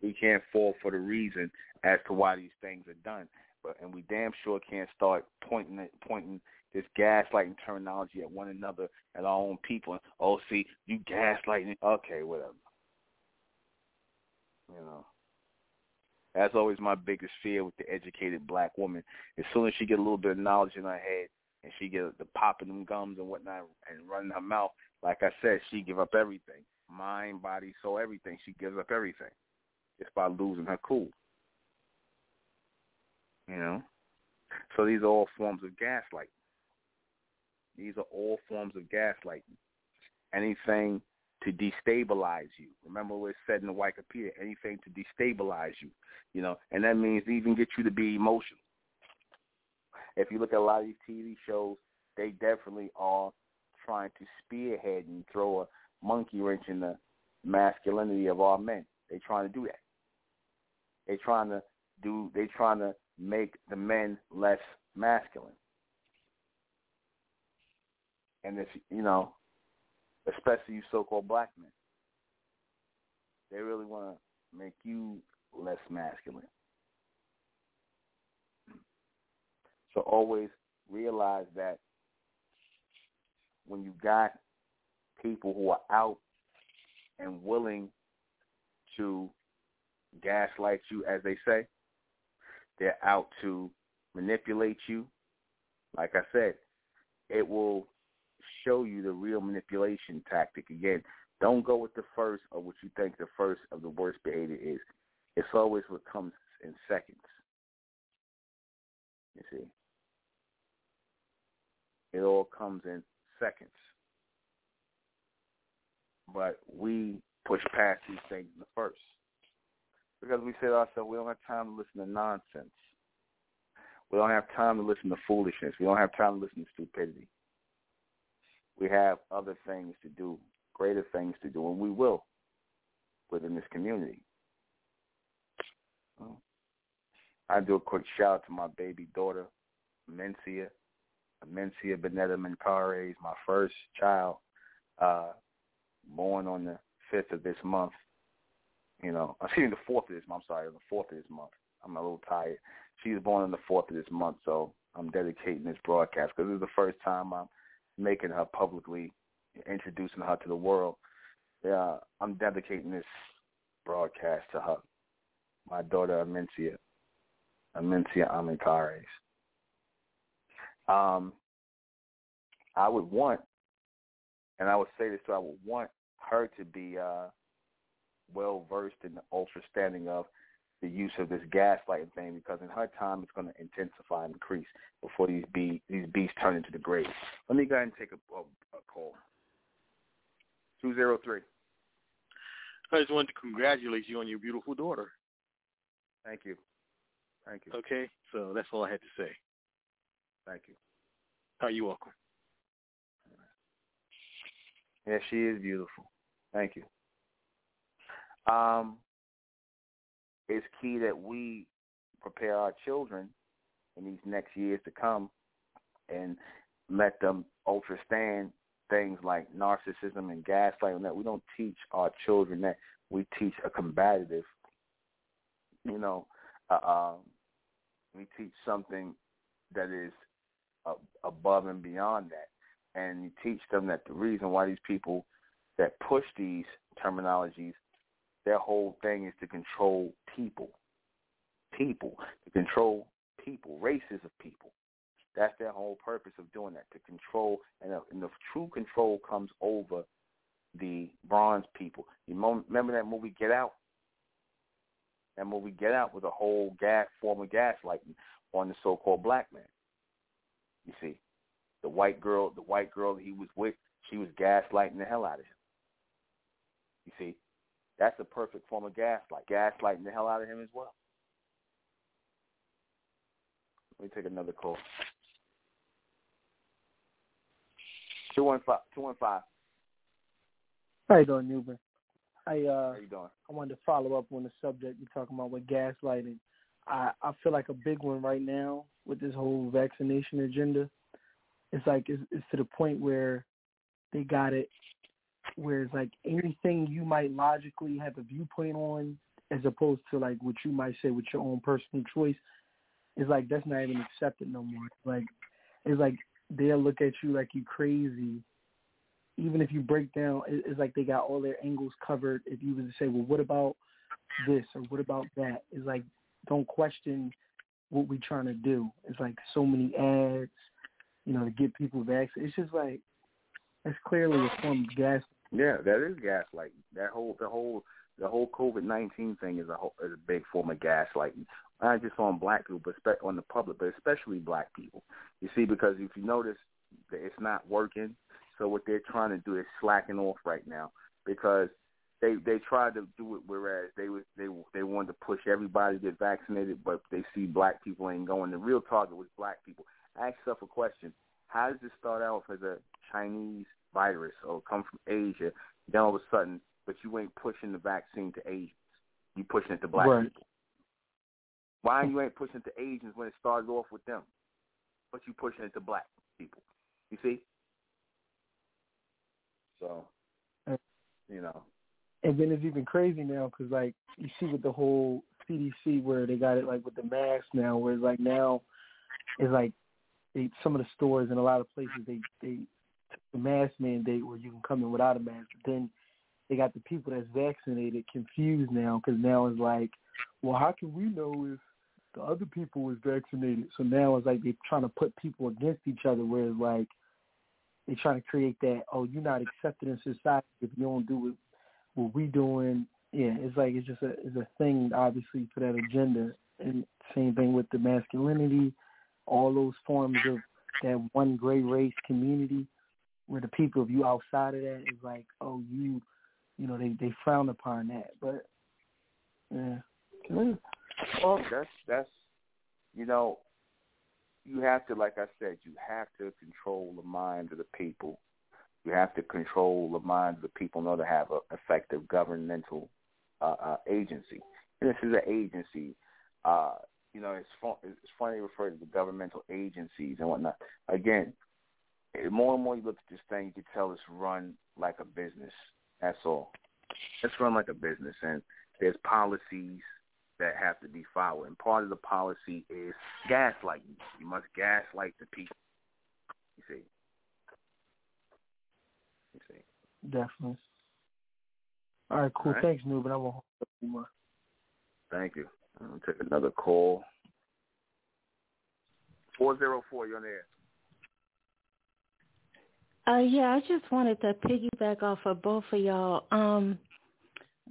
We can't fall for the reason as to why these things are done. But and we damn sure can't start pointing pointing this gaslighting terminology at one another, at our own people. Oh, see, you gaslighting. Okay, whatever. You know. That's always my biggest fear with the educated black woman. As soon as she get a little bit of knowledge in her head and she get the popping them gums and whatnot and running her mouth, like I said, she give up everything. Mind, body, soul, everything. She gives up everything. Just by losing her cool. You know? So these are all forms of gaslighting. These are all forms of gaslighting. Anything to destabilize you. Remember what it said in the Wikipedia, anything to destabilize you. You know, and that means even get you to be emotional. If you look at a lot of these TV shows, they definitely are trying to spearhead and throw a monkey wrench in the masculinity of our men. They're trying to do that. They're trying to do. They're trying to make the men less masculine and if you know, especially you so-called black men, they really want to make you less masculine. So always realize that when you got people who are out and willing to gaslight you, as they say, they're out to manipulate you. Like I said, it will show you the real manipulation tactic. Again, don't go with the first or what you think the first of the worst behavior is. It's always what comes in seconds. You see. It all comes in seconds. But we push past these things in the first. Because we say to ourselves, we don't have time to listen to nonsense. We don't have time to listen to foolishness. We don't have time to listen to stupidity. We have other things to do, greater things to do, and we will within this community. I do a quick shout out to my baby daughter, Mencia, Mencia Benetta is my first child, uh, born on the fifth of this month. You know, excuse me, the fourth of this month. I'm sorry, the fourth of this month. I'm a little tired. She was born on the fourth of this month, so I'm dedicating this broadcast because this is the first time I'm making her publicly, introducing her to the world. Yeah, I'm dedicating this broadcast to her, my daughter Amencia, Amencia Amencares. Um, I would want, and I would say this too, I would want her to be uh, well versed in the understanding of the use of this gaslighting thing because in her time it's going to intensify and increase before these be these beasts turn into the grave. Let me go ahead and take a, a, a call. Two zero three. I just wanted to congratulate you on your beautiful daughter. Thank you. Thank you. Okay, so that's all I had to say. Thank you. Are you welcome? Yeah, she is beautiful. Thank you. Um, it's key that we prepare our children in these next years to come and let them understand things like narcissism and gaslighting that we don't teach our children that we teach a combative you know uh, um, we teach something that is above and beyond that and you teach them that the reason why these people that push these terminologies their whole thing is to control people people to control people races of people that's their whole purpose of doing that, to control, and, uh, and the true control comes over the bronze people. You remember that movie Get Out? That movie Get Out was a whole gas form of gaslighting on the so-called black man. You see, the white girl, the white girl he was with, she was gaslighting the hell out of him. You see, that's a perfect form of gaslight, gaslighting the hell out of him as well. Let me take another call. Two one five. Two one five. How you doing, Nuben? I uh, How you doing? I wanted to follow up on the subject you're talking about with gaslighting. I I feel like a big one right now with this whole vaccination agenda. It's like it's, it's to the point where they got it where it's like anything you might logically have a viewpoint on, as opposed to like what you might say with your own personal choice, is like that's not even accepted no more. Like it's like they'll look at you like you crazy. Even if you break down, it's like they got all their angles covered. If you were to say, well, what about this or what about that? It's like don't question what we're trying to do. It's like so many ads, you know, to get people back. It's just like that's clearly a form of gas. Yeah, that is gaslighting. That whole the whole the whole COVID nineteen thing is a whole, is a big form of gaslighting not just on black people, but on the public, but especially black people. You see, because if you notice, it's not working. So what they're trying to do is slacking off right now because they they tried to do it whereas they was they they wanted to push everybody to get vaccinated, but they see black people ain't going. The real target was black people. Ask yourself a question: How does this start out as a Chinese virus or come from Asia? Then all of a sudden, but you ain't pushing the vaccine to Asians. You pushing it to black right. people. Why you ain't pushing to Asians when it started off with them, but you pushing it to black people? You see? So, you know. And then it's even crazy now because like you see with the whole CDC where they got it like with the mask now, where it's like now it's like they some of the stores and a lot of places they they the mask mandate where you can come in without a mask. But then they got the people that's vaccinated confused now because now it's like, well, how can we know if the other people was vaccinated. So now it's like they're trying to put people against each other, where it's like they're trying to create that, oh, you're not accepted in society if you don't do what, what we doing. Yeah, it's like it's just a it's a thing, obviously, for that agenda. And same thing with the masculinity, all those forms of that one gray race community where the people of you outside of that is like, oh, you, you know, they they frown upon that. But yeah, well, that's that's you know, you have to, like I said, you have to control the minds of the people. You have to control the minds of people in order to have an effective governmental uh, uh, agency. And this is an agency. Uh, you know, it's, fun, it's funny to refer to the governmental agencies and whatnot. Again, more and more you look at this thing, you can tell it's run like a business. That's all. It's run like a business, and there's policies that have to be followed. And part of the policy is gaslighting. You must gaslight the people. You see. You see. Definitely. All right, cool. All right. Thanks, Nuben. I won't hold up anymore. Thank you. I'll take another call. Four zero four, you're on air. Uh, yeah, I just wanted to piggyback off of both of y'all. Um,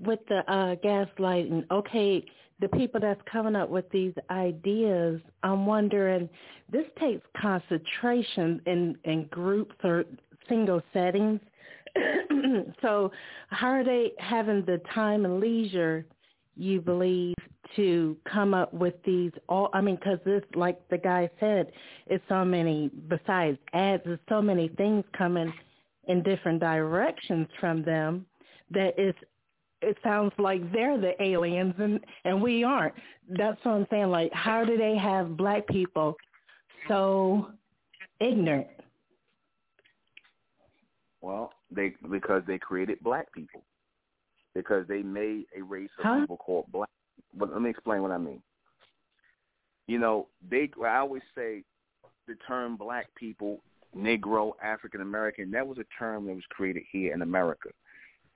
with the uh, gaslighting, okay, the people that's coming up with these ideas, I'm wondering, this takes concentration in, in groups or single settings. so how are they having the time and leisure, you believe, to come up with these all i mean because this like the guy said it's so many besides ads there's so many things coming in different directions from them that it's it sounds like they're the aliens and and we aren't. That's what I'm saying. Like, how do they have black people so ignorant? Well, they because they created black people because they made a race of huh? people called black. But let me explain what I mean. You know, they. I always say the term black people, Negro, African American. That was a term that was created here in America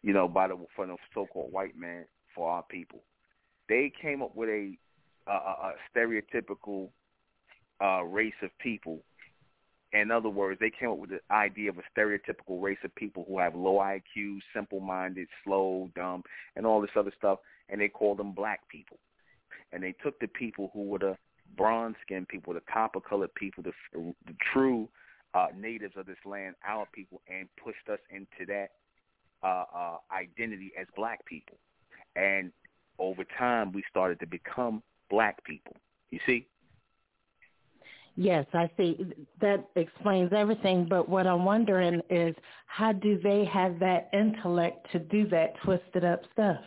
you know, by the for the so-called white man for our people. They came up with a, a, a stereotypical uh, race of people. In other words, they came up with the idea of a stereotypical race of people who have low IQ, simple-minded, slow, dumb, and all this other stuff, and they called them black people. And they took the people who were the bronze-skinned people, the copper-colored people, the, the true uh, natives of this land, our people, and pushed us into that uh, uh, identity as black people. And over time, we started to become black people. You see? Yes, I see. That explains everything. But what I'm wondering is how do they have that intellect to do that twisted up stuff?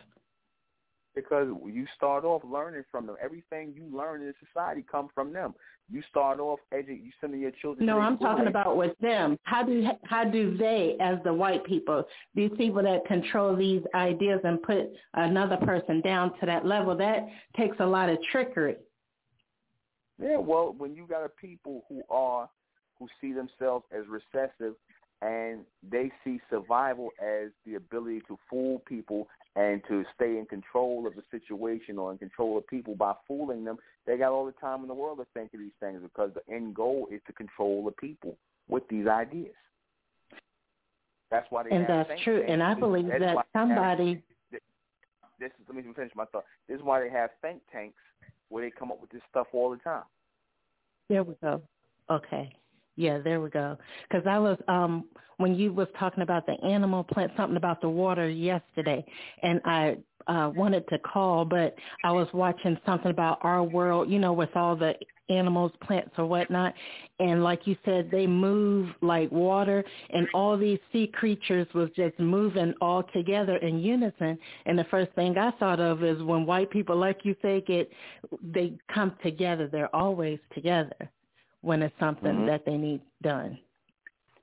because you start off learning from them. Everything you learn in society comes from them. You start off educating. You sending your children. No, I'm talking about with them. How do how do they, as the white people, these people that control these ideas and put another person down to that level, that takes a lot of trickery. Yeah, well, when you got a people who are who see themselves as recessive and they see survival as the ability to fool people and to stay in control of the situation or in control of people by fooling them, they got all the time in the world to think of these things because the end goal is to control the people with these ideas. That's why they and have that's true. And I believe that's that somebody. Have, this is let me finish my thought. This is why they have think tanks where they come up with this stuff all the time. There we go. Okay. Yeah, there we go. Because I was um when you was talking about the animal plant, something about the water yesterday, and I uh wanted to call, but I was watching something about our world, you know, with all the animals, plants, or whatnot, and like you said, they move like water, and all these sea creatures was just moving all together in unison. And the first thing I thought of is when white people, like you say, get they come together, they're always together when it's something mm-hmm. that they need done.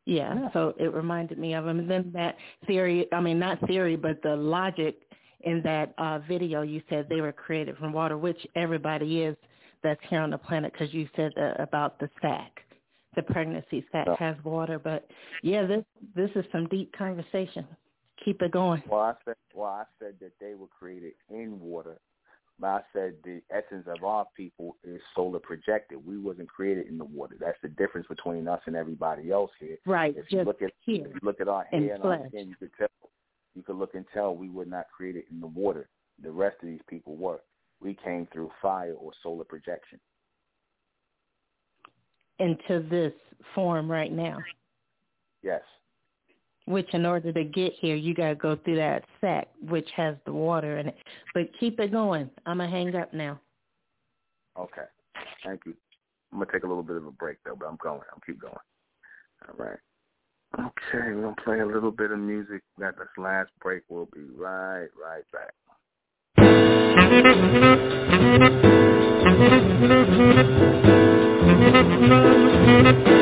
Yeah, yeah, so it reminded me of them. And then that theory, I mean, not theory, but the logic in that uh, video, you said they were created from water, which everybody is that's here on the planet because you said uh, about the sac. The pregnancy sac yeah. has water. But, yeah, this this is some deep conversation. Keep it going. Well, I said, well, I said that they were created in water but I said the essence of our people is solar projected. We wasn't created in the water. That's the difference between us and everybody else here. Right. If you look at here, if you look at our hair and our skin, you could tell you could look and tell we were not created in the water. The rest of these people were. We came through fire or solar projection. into this form right now. Yes. Which, in order to get here, you got to go through that sack, which has the water in it. But keep it going. I'm going to hang up now. Okay. Thank you. I'm going to take a little bit of a break, though, but I'm going. I'll keep going. All right. Okay, we're going to play a little bit of music. Got this last break. We'll be right, right back. Thank you.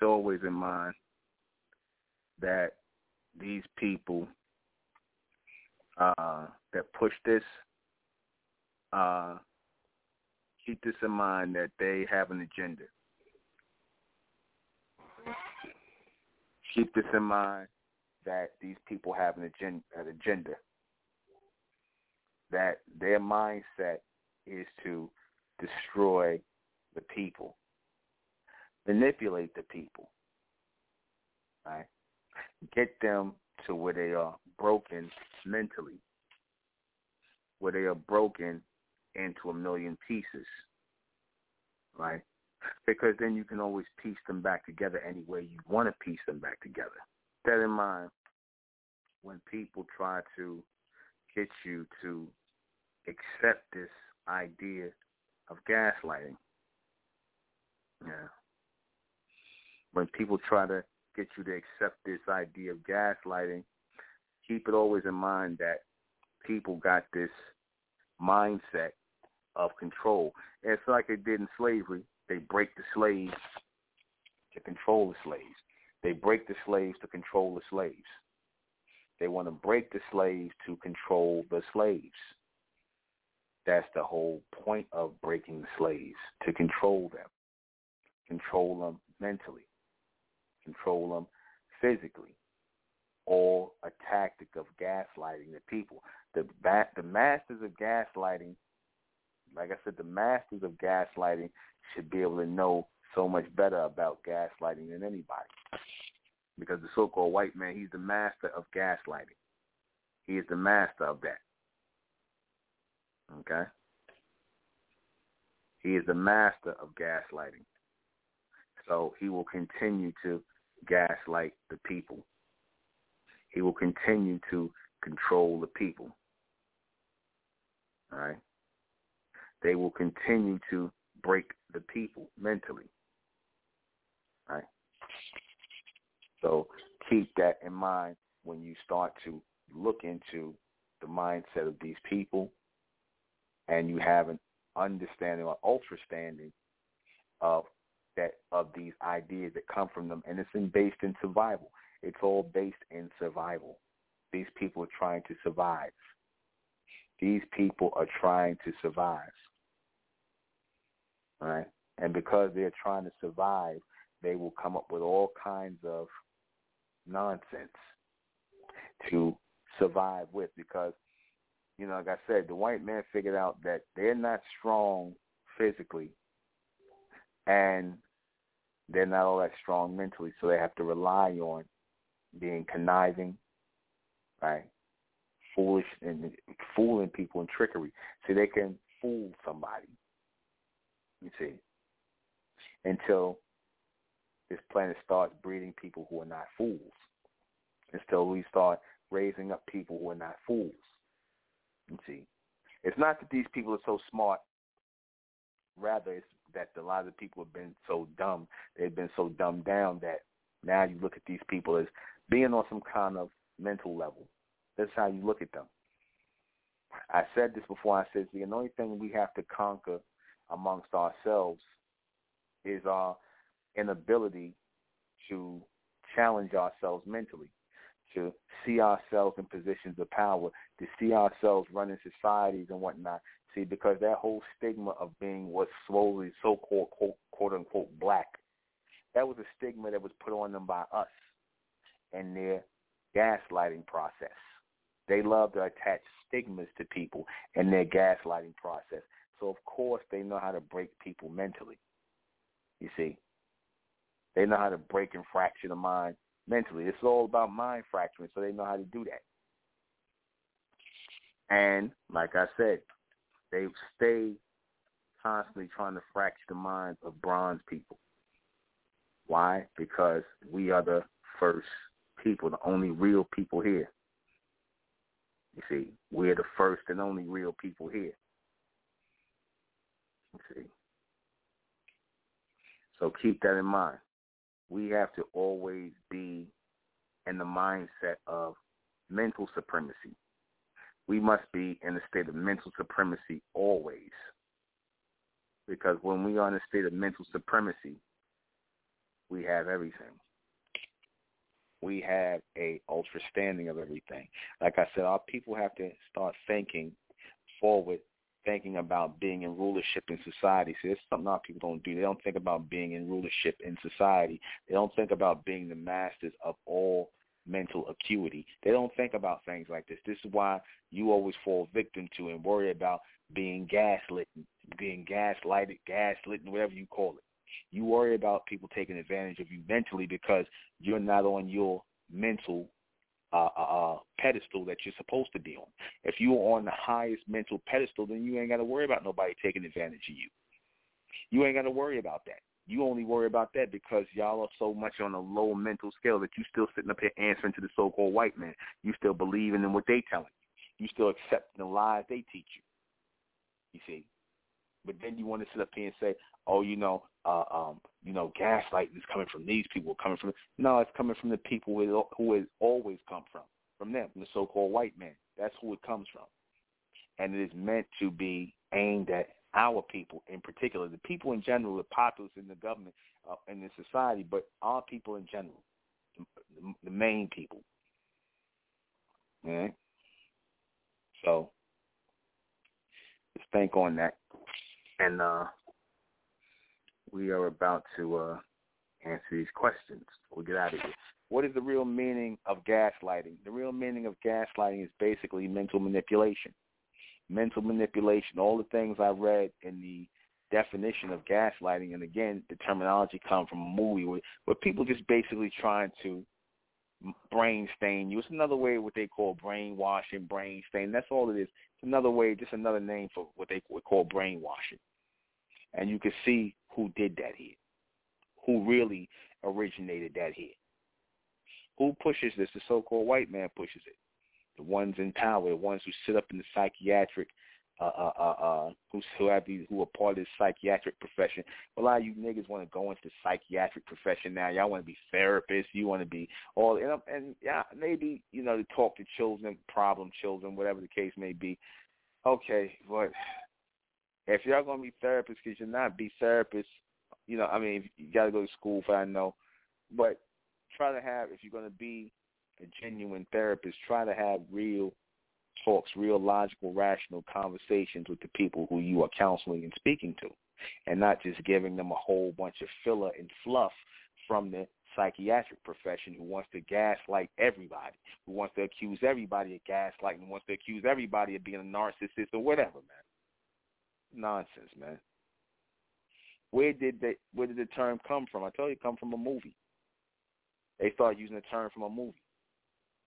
This always in mind that these people uh, that push this, uh, keep this in mind that they have an agenda. Keep this in mind that these people have an agenda, an agenda. That their mindset is to destroy the people, manipulate the people, right? Get them to where they are broken mentally, where they are broken into a million pieces, right? Because then you can always piece them back together any way you want to piece them back together. That in mind, when people try to get you to accept this idea of gaslighting, yeah. When people try to get you to accept this idea of gaslighting, keep it always in mind that people got this mindset of control. It's like they did in slavery. They break the slaves to control the slaves. They break the slaves to control the slaves. They want to break the slaves to control the slaves. That's the whole point of breaking the slaves, to control them. Control them mentally. Control them physically. Or a tactic of gaslighting the people. The, the masters of gaslighting, like I said, the masters of gaslighting should be able to know so much better about gaslighting than anybody. Because the so-called white man, he's the master of gaslighting. He is the master of that. Okay? He is the master of gaslighting. So he will continue to gaslight the people. He will continue to control the people. All right? They will continue to break the people mentally. All right? So keep that in mind when you start to look into the mindset of these people and you have an understanding or ultra understanding of that of these ideas that come from them and it's in, based in survival. It's all based in survival. These people are trying to survive. These people are trying to survive. Right? And because they're trying to survive, they will come up with all kinds of nonsense to survive with because, you know, like I said, the white man figured out that they're not strong physically and they're not all that strong mentally, so they have to rely on being conniving, right? Foolish and fooling people and trickery. So they can fool somebody. You see. Until this planet starts breeding people who are not fools. Until we start raising up people who are not fools. You see. It's not that these people are so smart. Rather, it's that a lot of people have been so dumb. They've been so dumbed down that now you look at these people as being on some kind of mental level. That's how you look at them. I said this before. I said the only thing we have to conquer amongst ourselves is our inability to challenge ourselves mentally, to see ourselves in positions of power, to see ourselves running societies and whatnot. See, because that whole stigma of being what's slowly so-called quote, quote unquote black, that was a stigma that was put on them by us and their gaslighting process. They love to attach stigmas to people in their gaslighting process. So of course they know how to break people mentally. You see, they know how to break and fracture the mind mentally. It's all about mind fracturing, so they know how to do that. And like I said, they stay constantly trying to fracture the minds of bronze people. Why? Because we are the first people, the only real people here. You see, we're the first and only real people here. You see. So keep that in mind. We have to always be in the mindset of mental supremacy. We must be in a state of mental supremacy always. Because when we are in a state of mental supremacy, we have everything. We have a understanding of everything. Like I said, our people have to start thinking forward, thinking about being in rulership in society. See, it's something our people don't do. They don't think about being in rulership in society. They don't think about being the masters of all mental acuity. They don't think about things like this. This is why you always fall victim to and worry about being gaslit, being gaslighted, gaslit, whatever you call it. You worry about people taking advantage of you mentally because you're not on your mental uh, uh, uh, pedestal that you're supposed to be on. If you're on the highest mental pedestal, then you ain't got to worry about nobody taking advantage of you. You ain't got to worry about that. You only worry about that because y'all are so much on a low mental scale that you still sitting up here answering to the so-called white man. You still believing in what they telling you. You still accepting the lies they teach you. You see, but then you want to sit up here and say, "Oh, you know, uh, um, you know, gaslighting is coming from these people, coming from." No, it's coming from the people who who it always come from, from them, from the so-called white man. That's who it comes from, and it is meant to be aimed at our people in particular, the people in general, the populace in the government uh, and in society, but our people in general, the, the main people. Okay? So let's think on that. And uh, we are about to uh, answer these questions. We'll get out of here. What is the real meaning of gaslighting? The real meaning of gaslighting is basically mental manipulation mental manipulation, all the things I read in the definition of gaslighting, and again, the terminology come from a movie where, where people just basically trying to brain stain you. It's another way what they call brainwashing, brain stain. That's all it is. It's another way, just another name for what they would call brainwashing. And you can see who did that here, who really originated that here. Who pushes this? The so-called white man pushes it the ones in power, the ones who sit up in the psychiatric, uh, uh, uh, uh, who who have these, who are part of the psychiatric profession. A lot of you niggas want to go into the psychiatric profession now. Y'all want to be therapists. You want to be all, and, and yeah, maybe you know to talk to children, problem children, whatever the case may be. Okay, but if y'all gonna be therapists, because you're not be therapists, you know, I mean, you got to go to school for I know, but try to have if you're gonna be a genuine therapist, try to have real talks, real logical, rational conversations with the people who you are counseling and speaking to, and not just giving them a whole bunch of filler and fluff from the psychiatric profession who wants to gaslight everybody, who wants to accuse everybody of gaslighting, who wants to accuse everybody of being a narcissist or whatever, man. Nonsense, man. Where did the where did the term come from? I tell you, it come from a movie. They started using the term from a movie.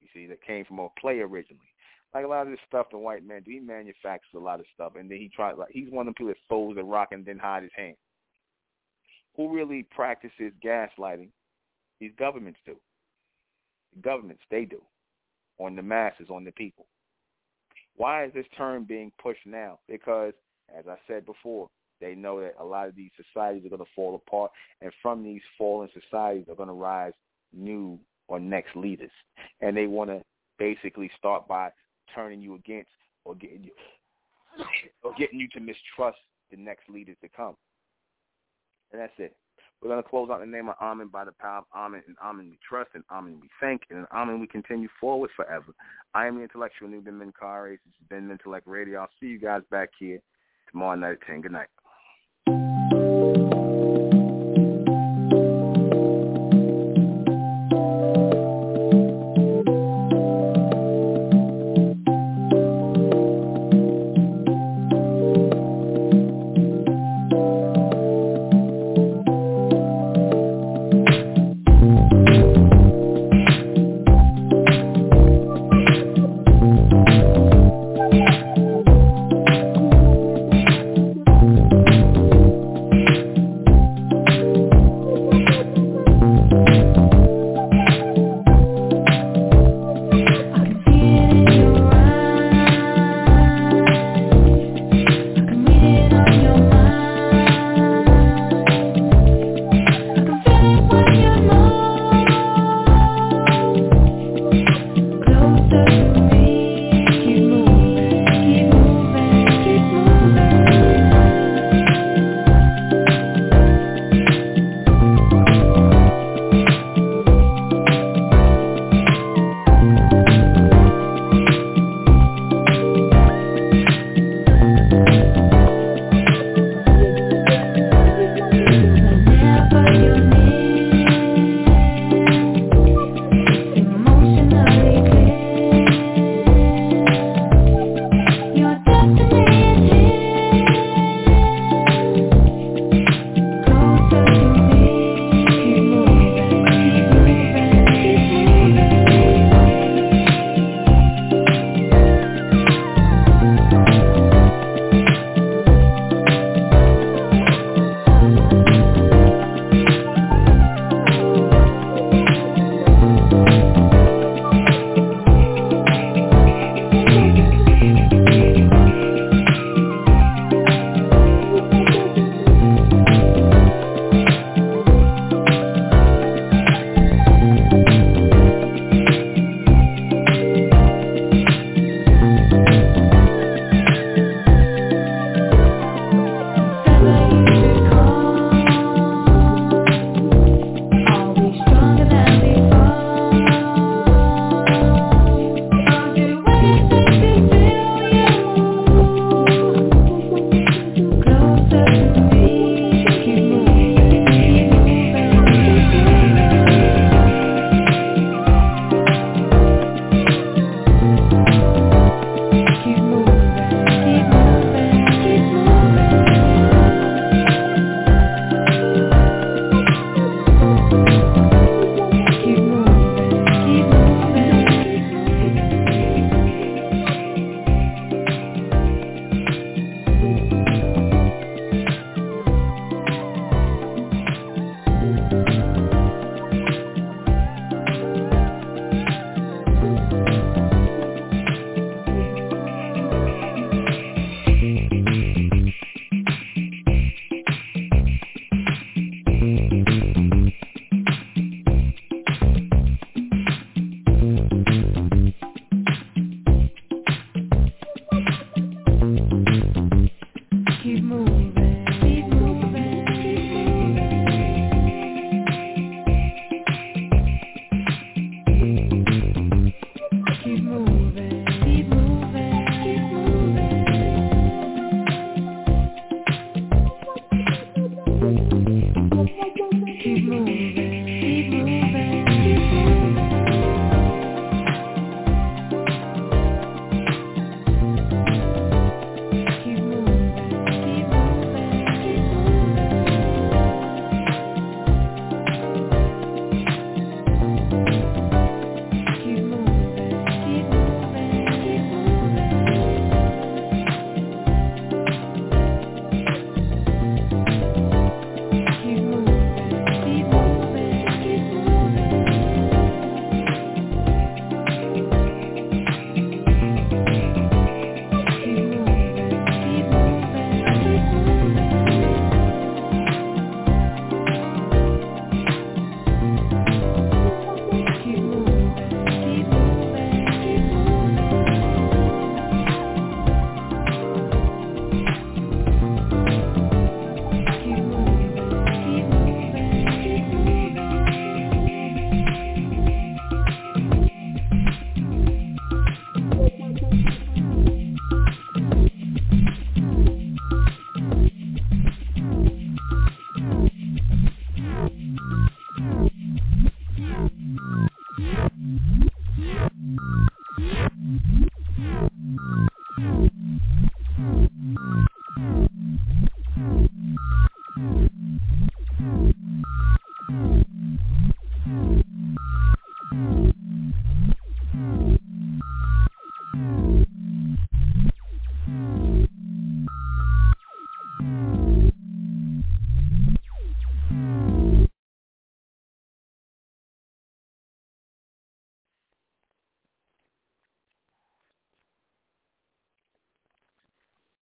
You see, that came from a play originally. Like a lot of this stuff the white man do, he manufactures a lot of stuff, and then he tries. Like he's one of them people that throws a rock and then hide his hand. Who really practices gaslighting? These governments do. The governments they do, on the masses, on the people. Why is this term being pushed now? Because, as I said before, they know that a lot of these societies are going to fall apart, and from these fallen societies are going to rise new or next leaders, and they want to basically start by turning you against or getting you or getting you to mistrust the next leaders to come. And that's it. We're going to close out in the name of Amen by the power of Amen, and Amen we trust, and Amen we thank, and Amen we continue forward forever. I am the intellectual Nuben Menkarayzz. This has been Mentellect Radio. I'll see you guys back here tomorrow night at 10. Good night.